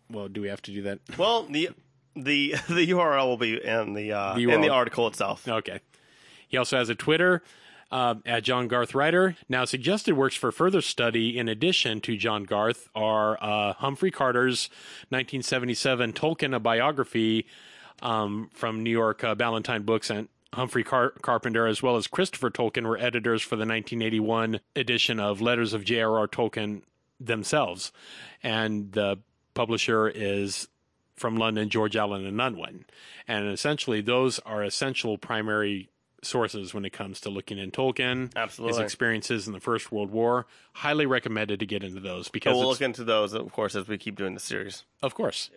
well, do we have to do that? Well, the the the URL will be in the uh, The in the article itself. Okay. He also has a Twitter uh, at John Garth Writer. Now, suggested works for further study, in addition to John Garth, are uh, Humphrey Carter's 1977 Tolkien, a biography um, from New York uh, Ballantine Books, and Humphrey Car- Carpenter, as well as Christopher Tolkien, were editors for the 1981 edition of Letters of J.R.R. Tolkien themselves. And the publisher is from London, George Allen and Unwin. And essentially, those are essential primary sources when it comes to looking in Tolkien, Absolutely. his experiences in the First World War. Highly recommended to get into those because, we'll look into those, of course, as we keep doing the series. of course,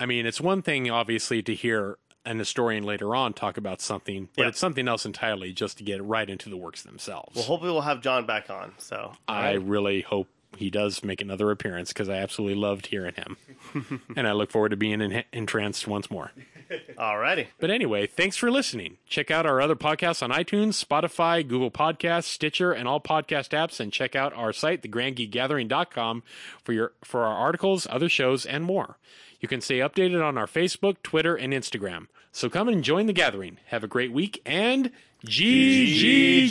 I mean, it's one thing obviously to hear an historian later on talk about something, but Yeah. it's something else entirely just to get right into the works themselves. Well, hopefully, we'll have John back on. So I really hope he does make another appearance because I absolutely loved hearing him, and I look forward to being en- entranced once more. alrighty. But anyway, thanks for listening. Check out our other podcasts on iTunes, Spotify, Google Podcasts, Stitcher, and all podcast apps, and check out our site, thegrandgeekgathering.com, for your for our articles, other shows, and more. You can stay updated on our Facebook, Twitter, and Instagram. So come and join the gathering. Have a great week and GGG.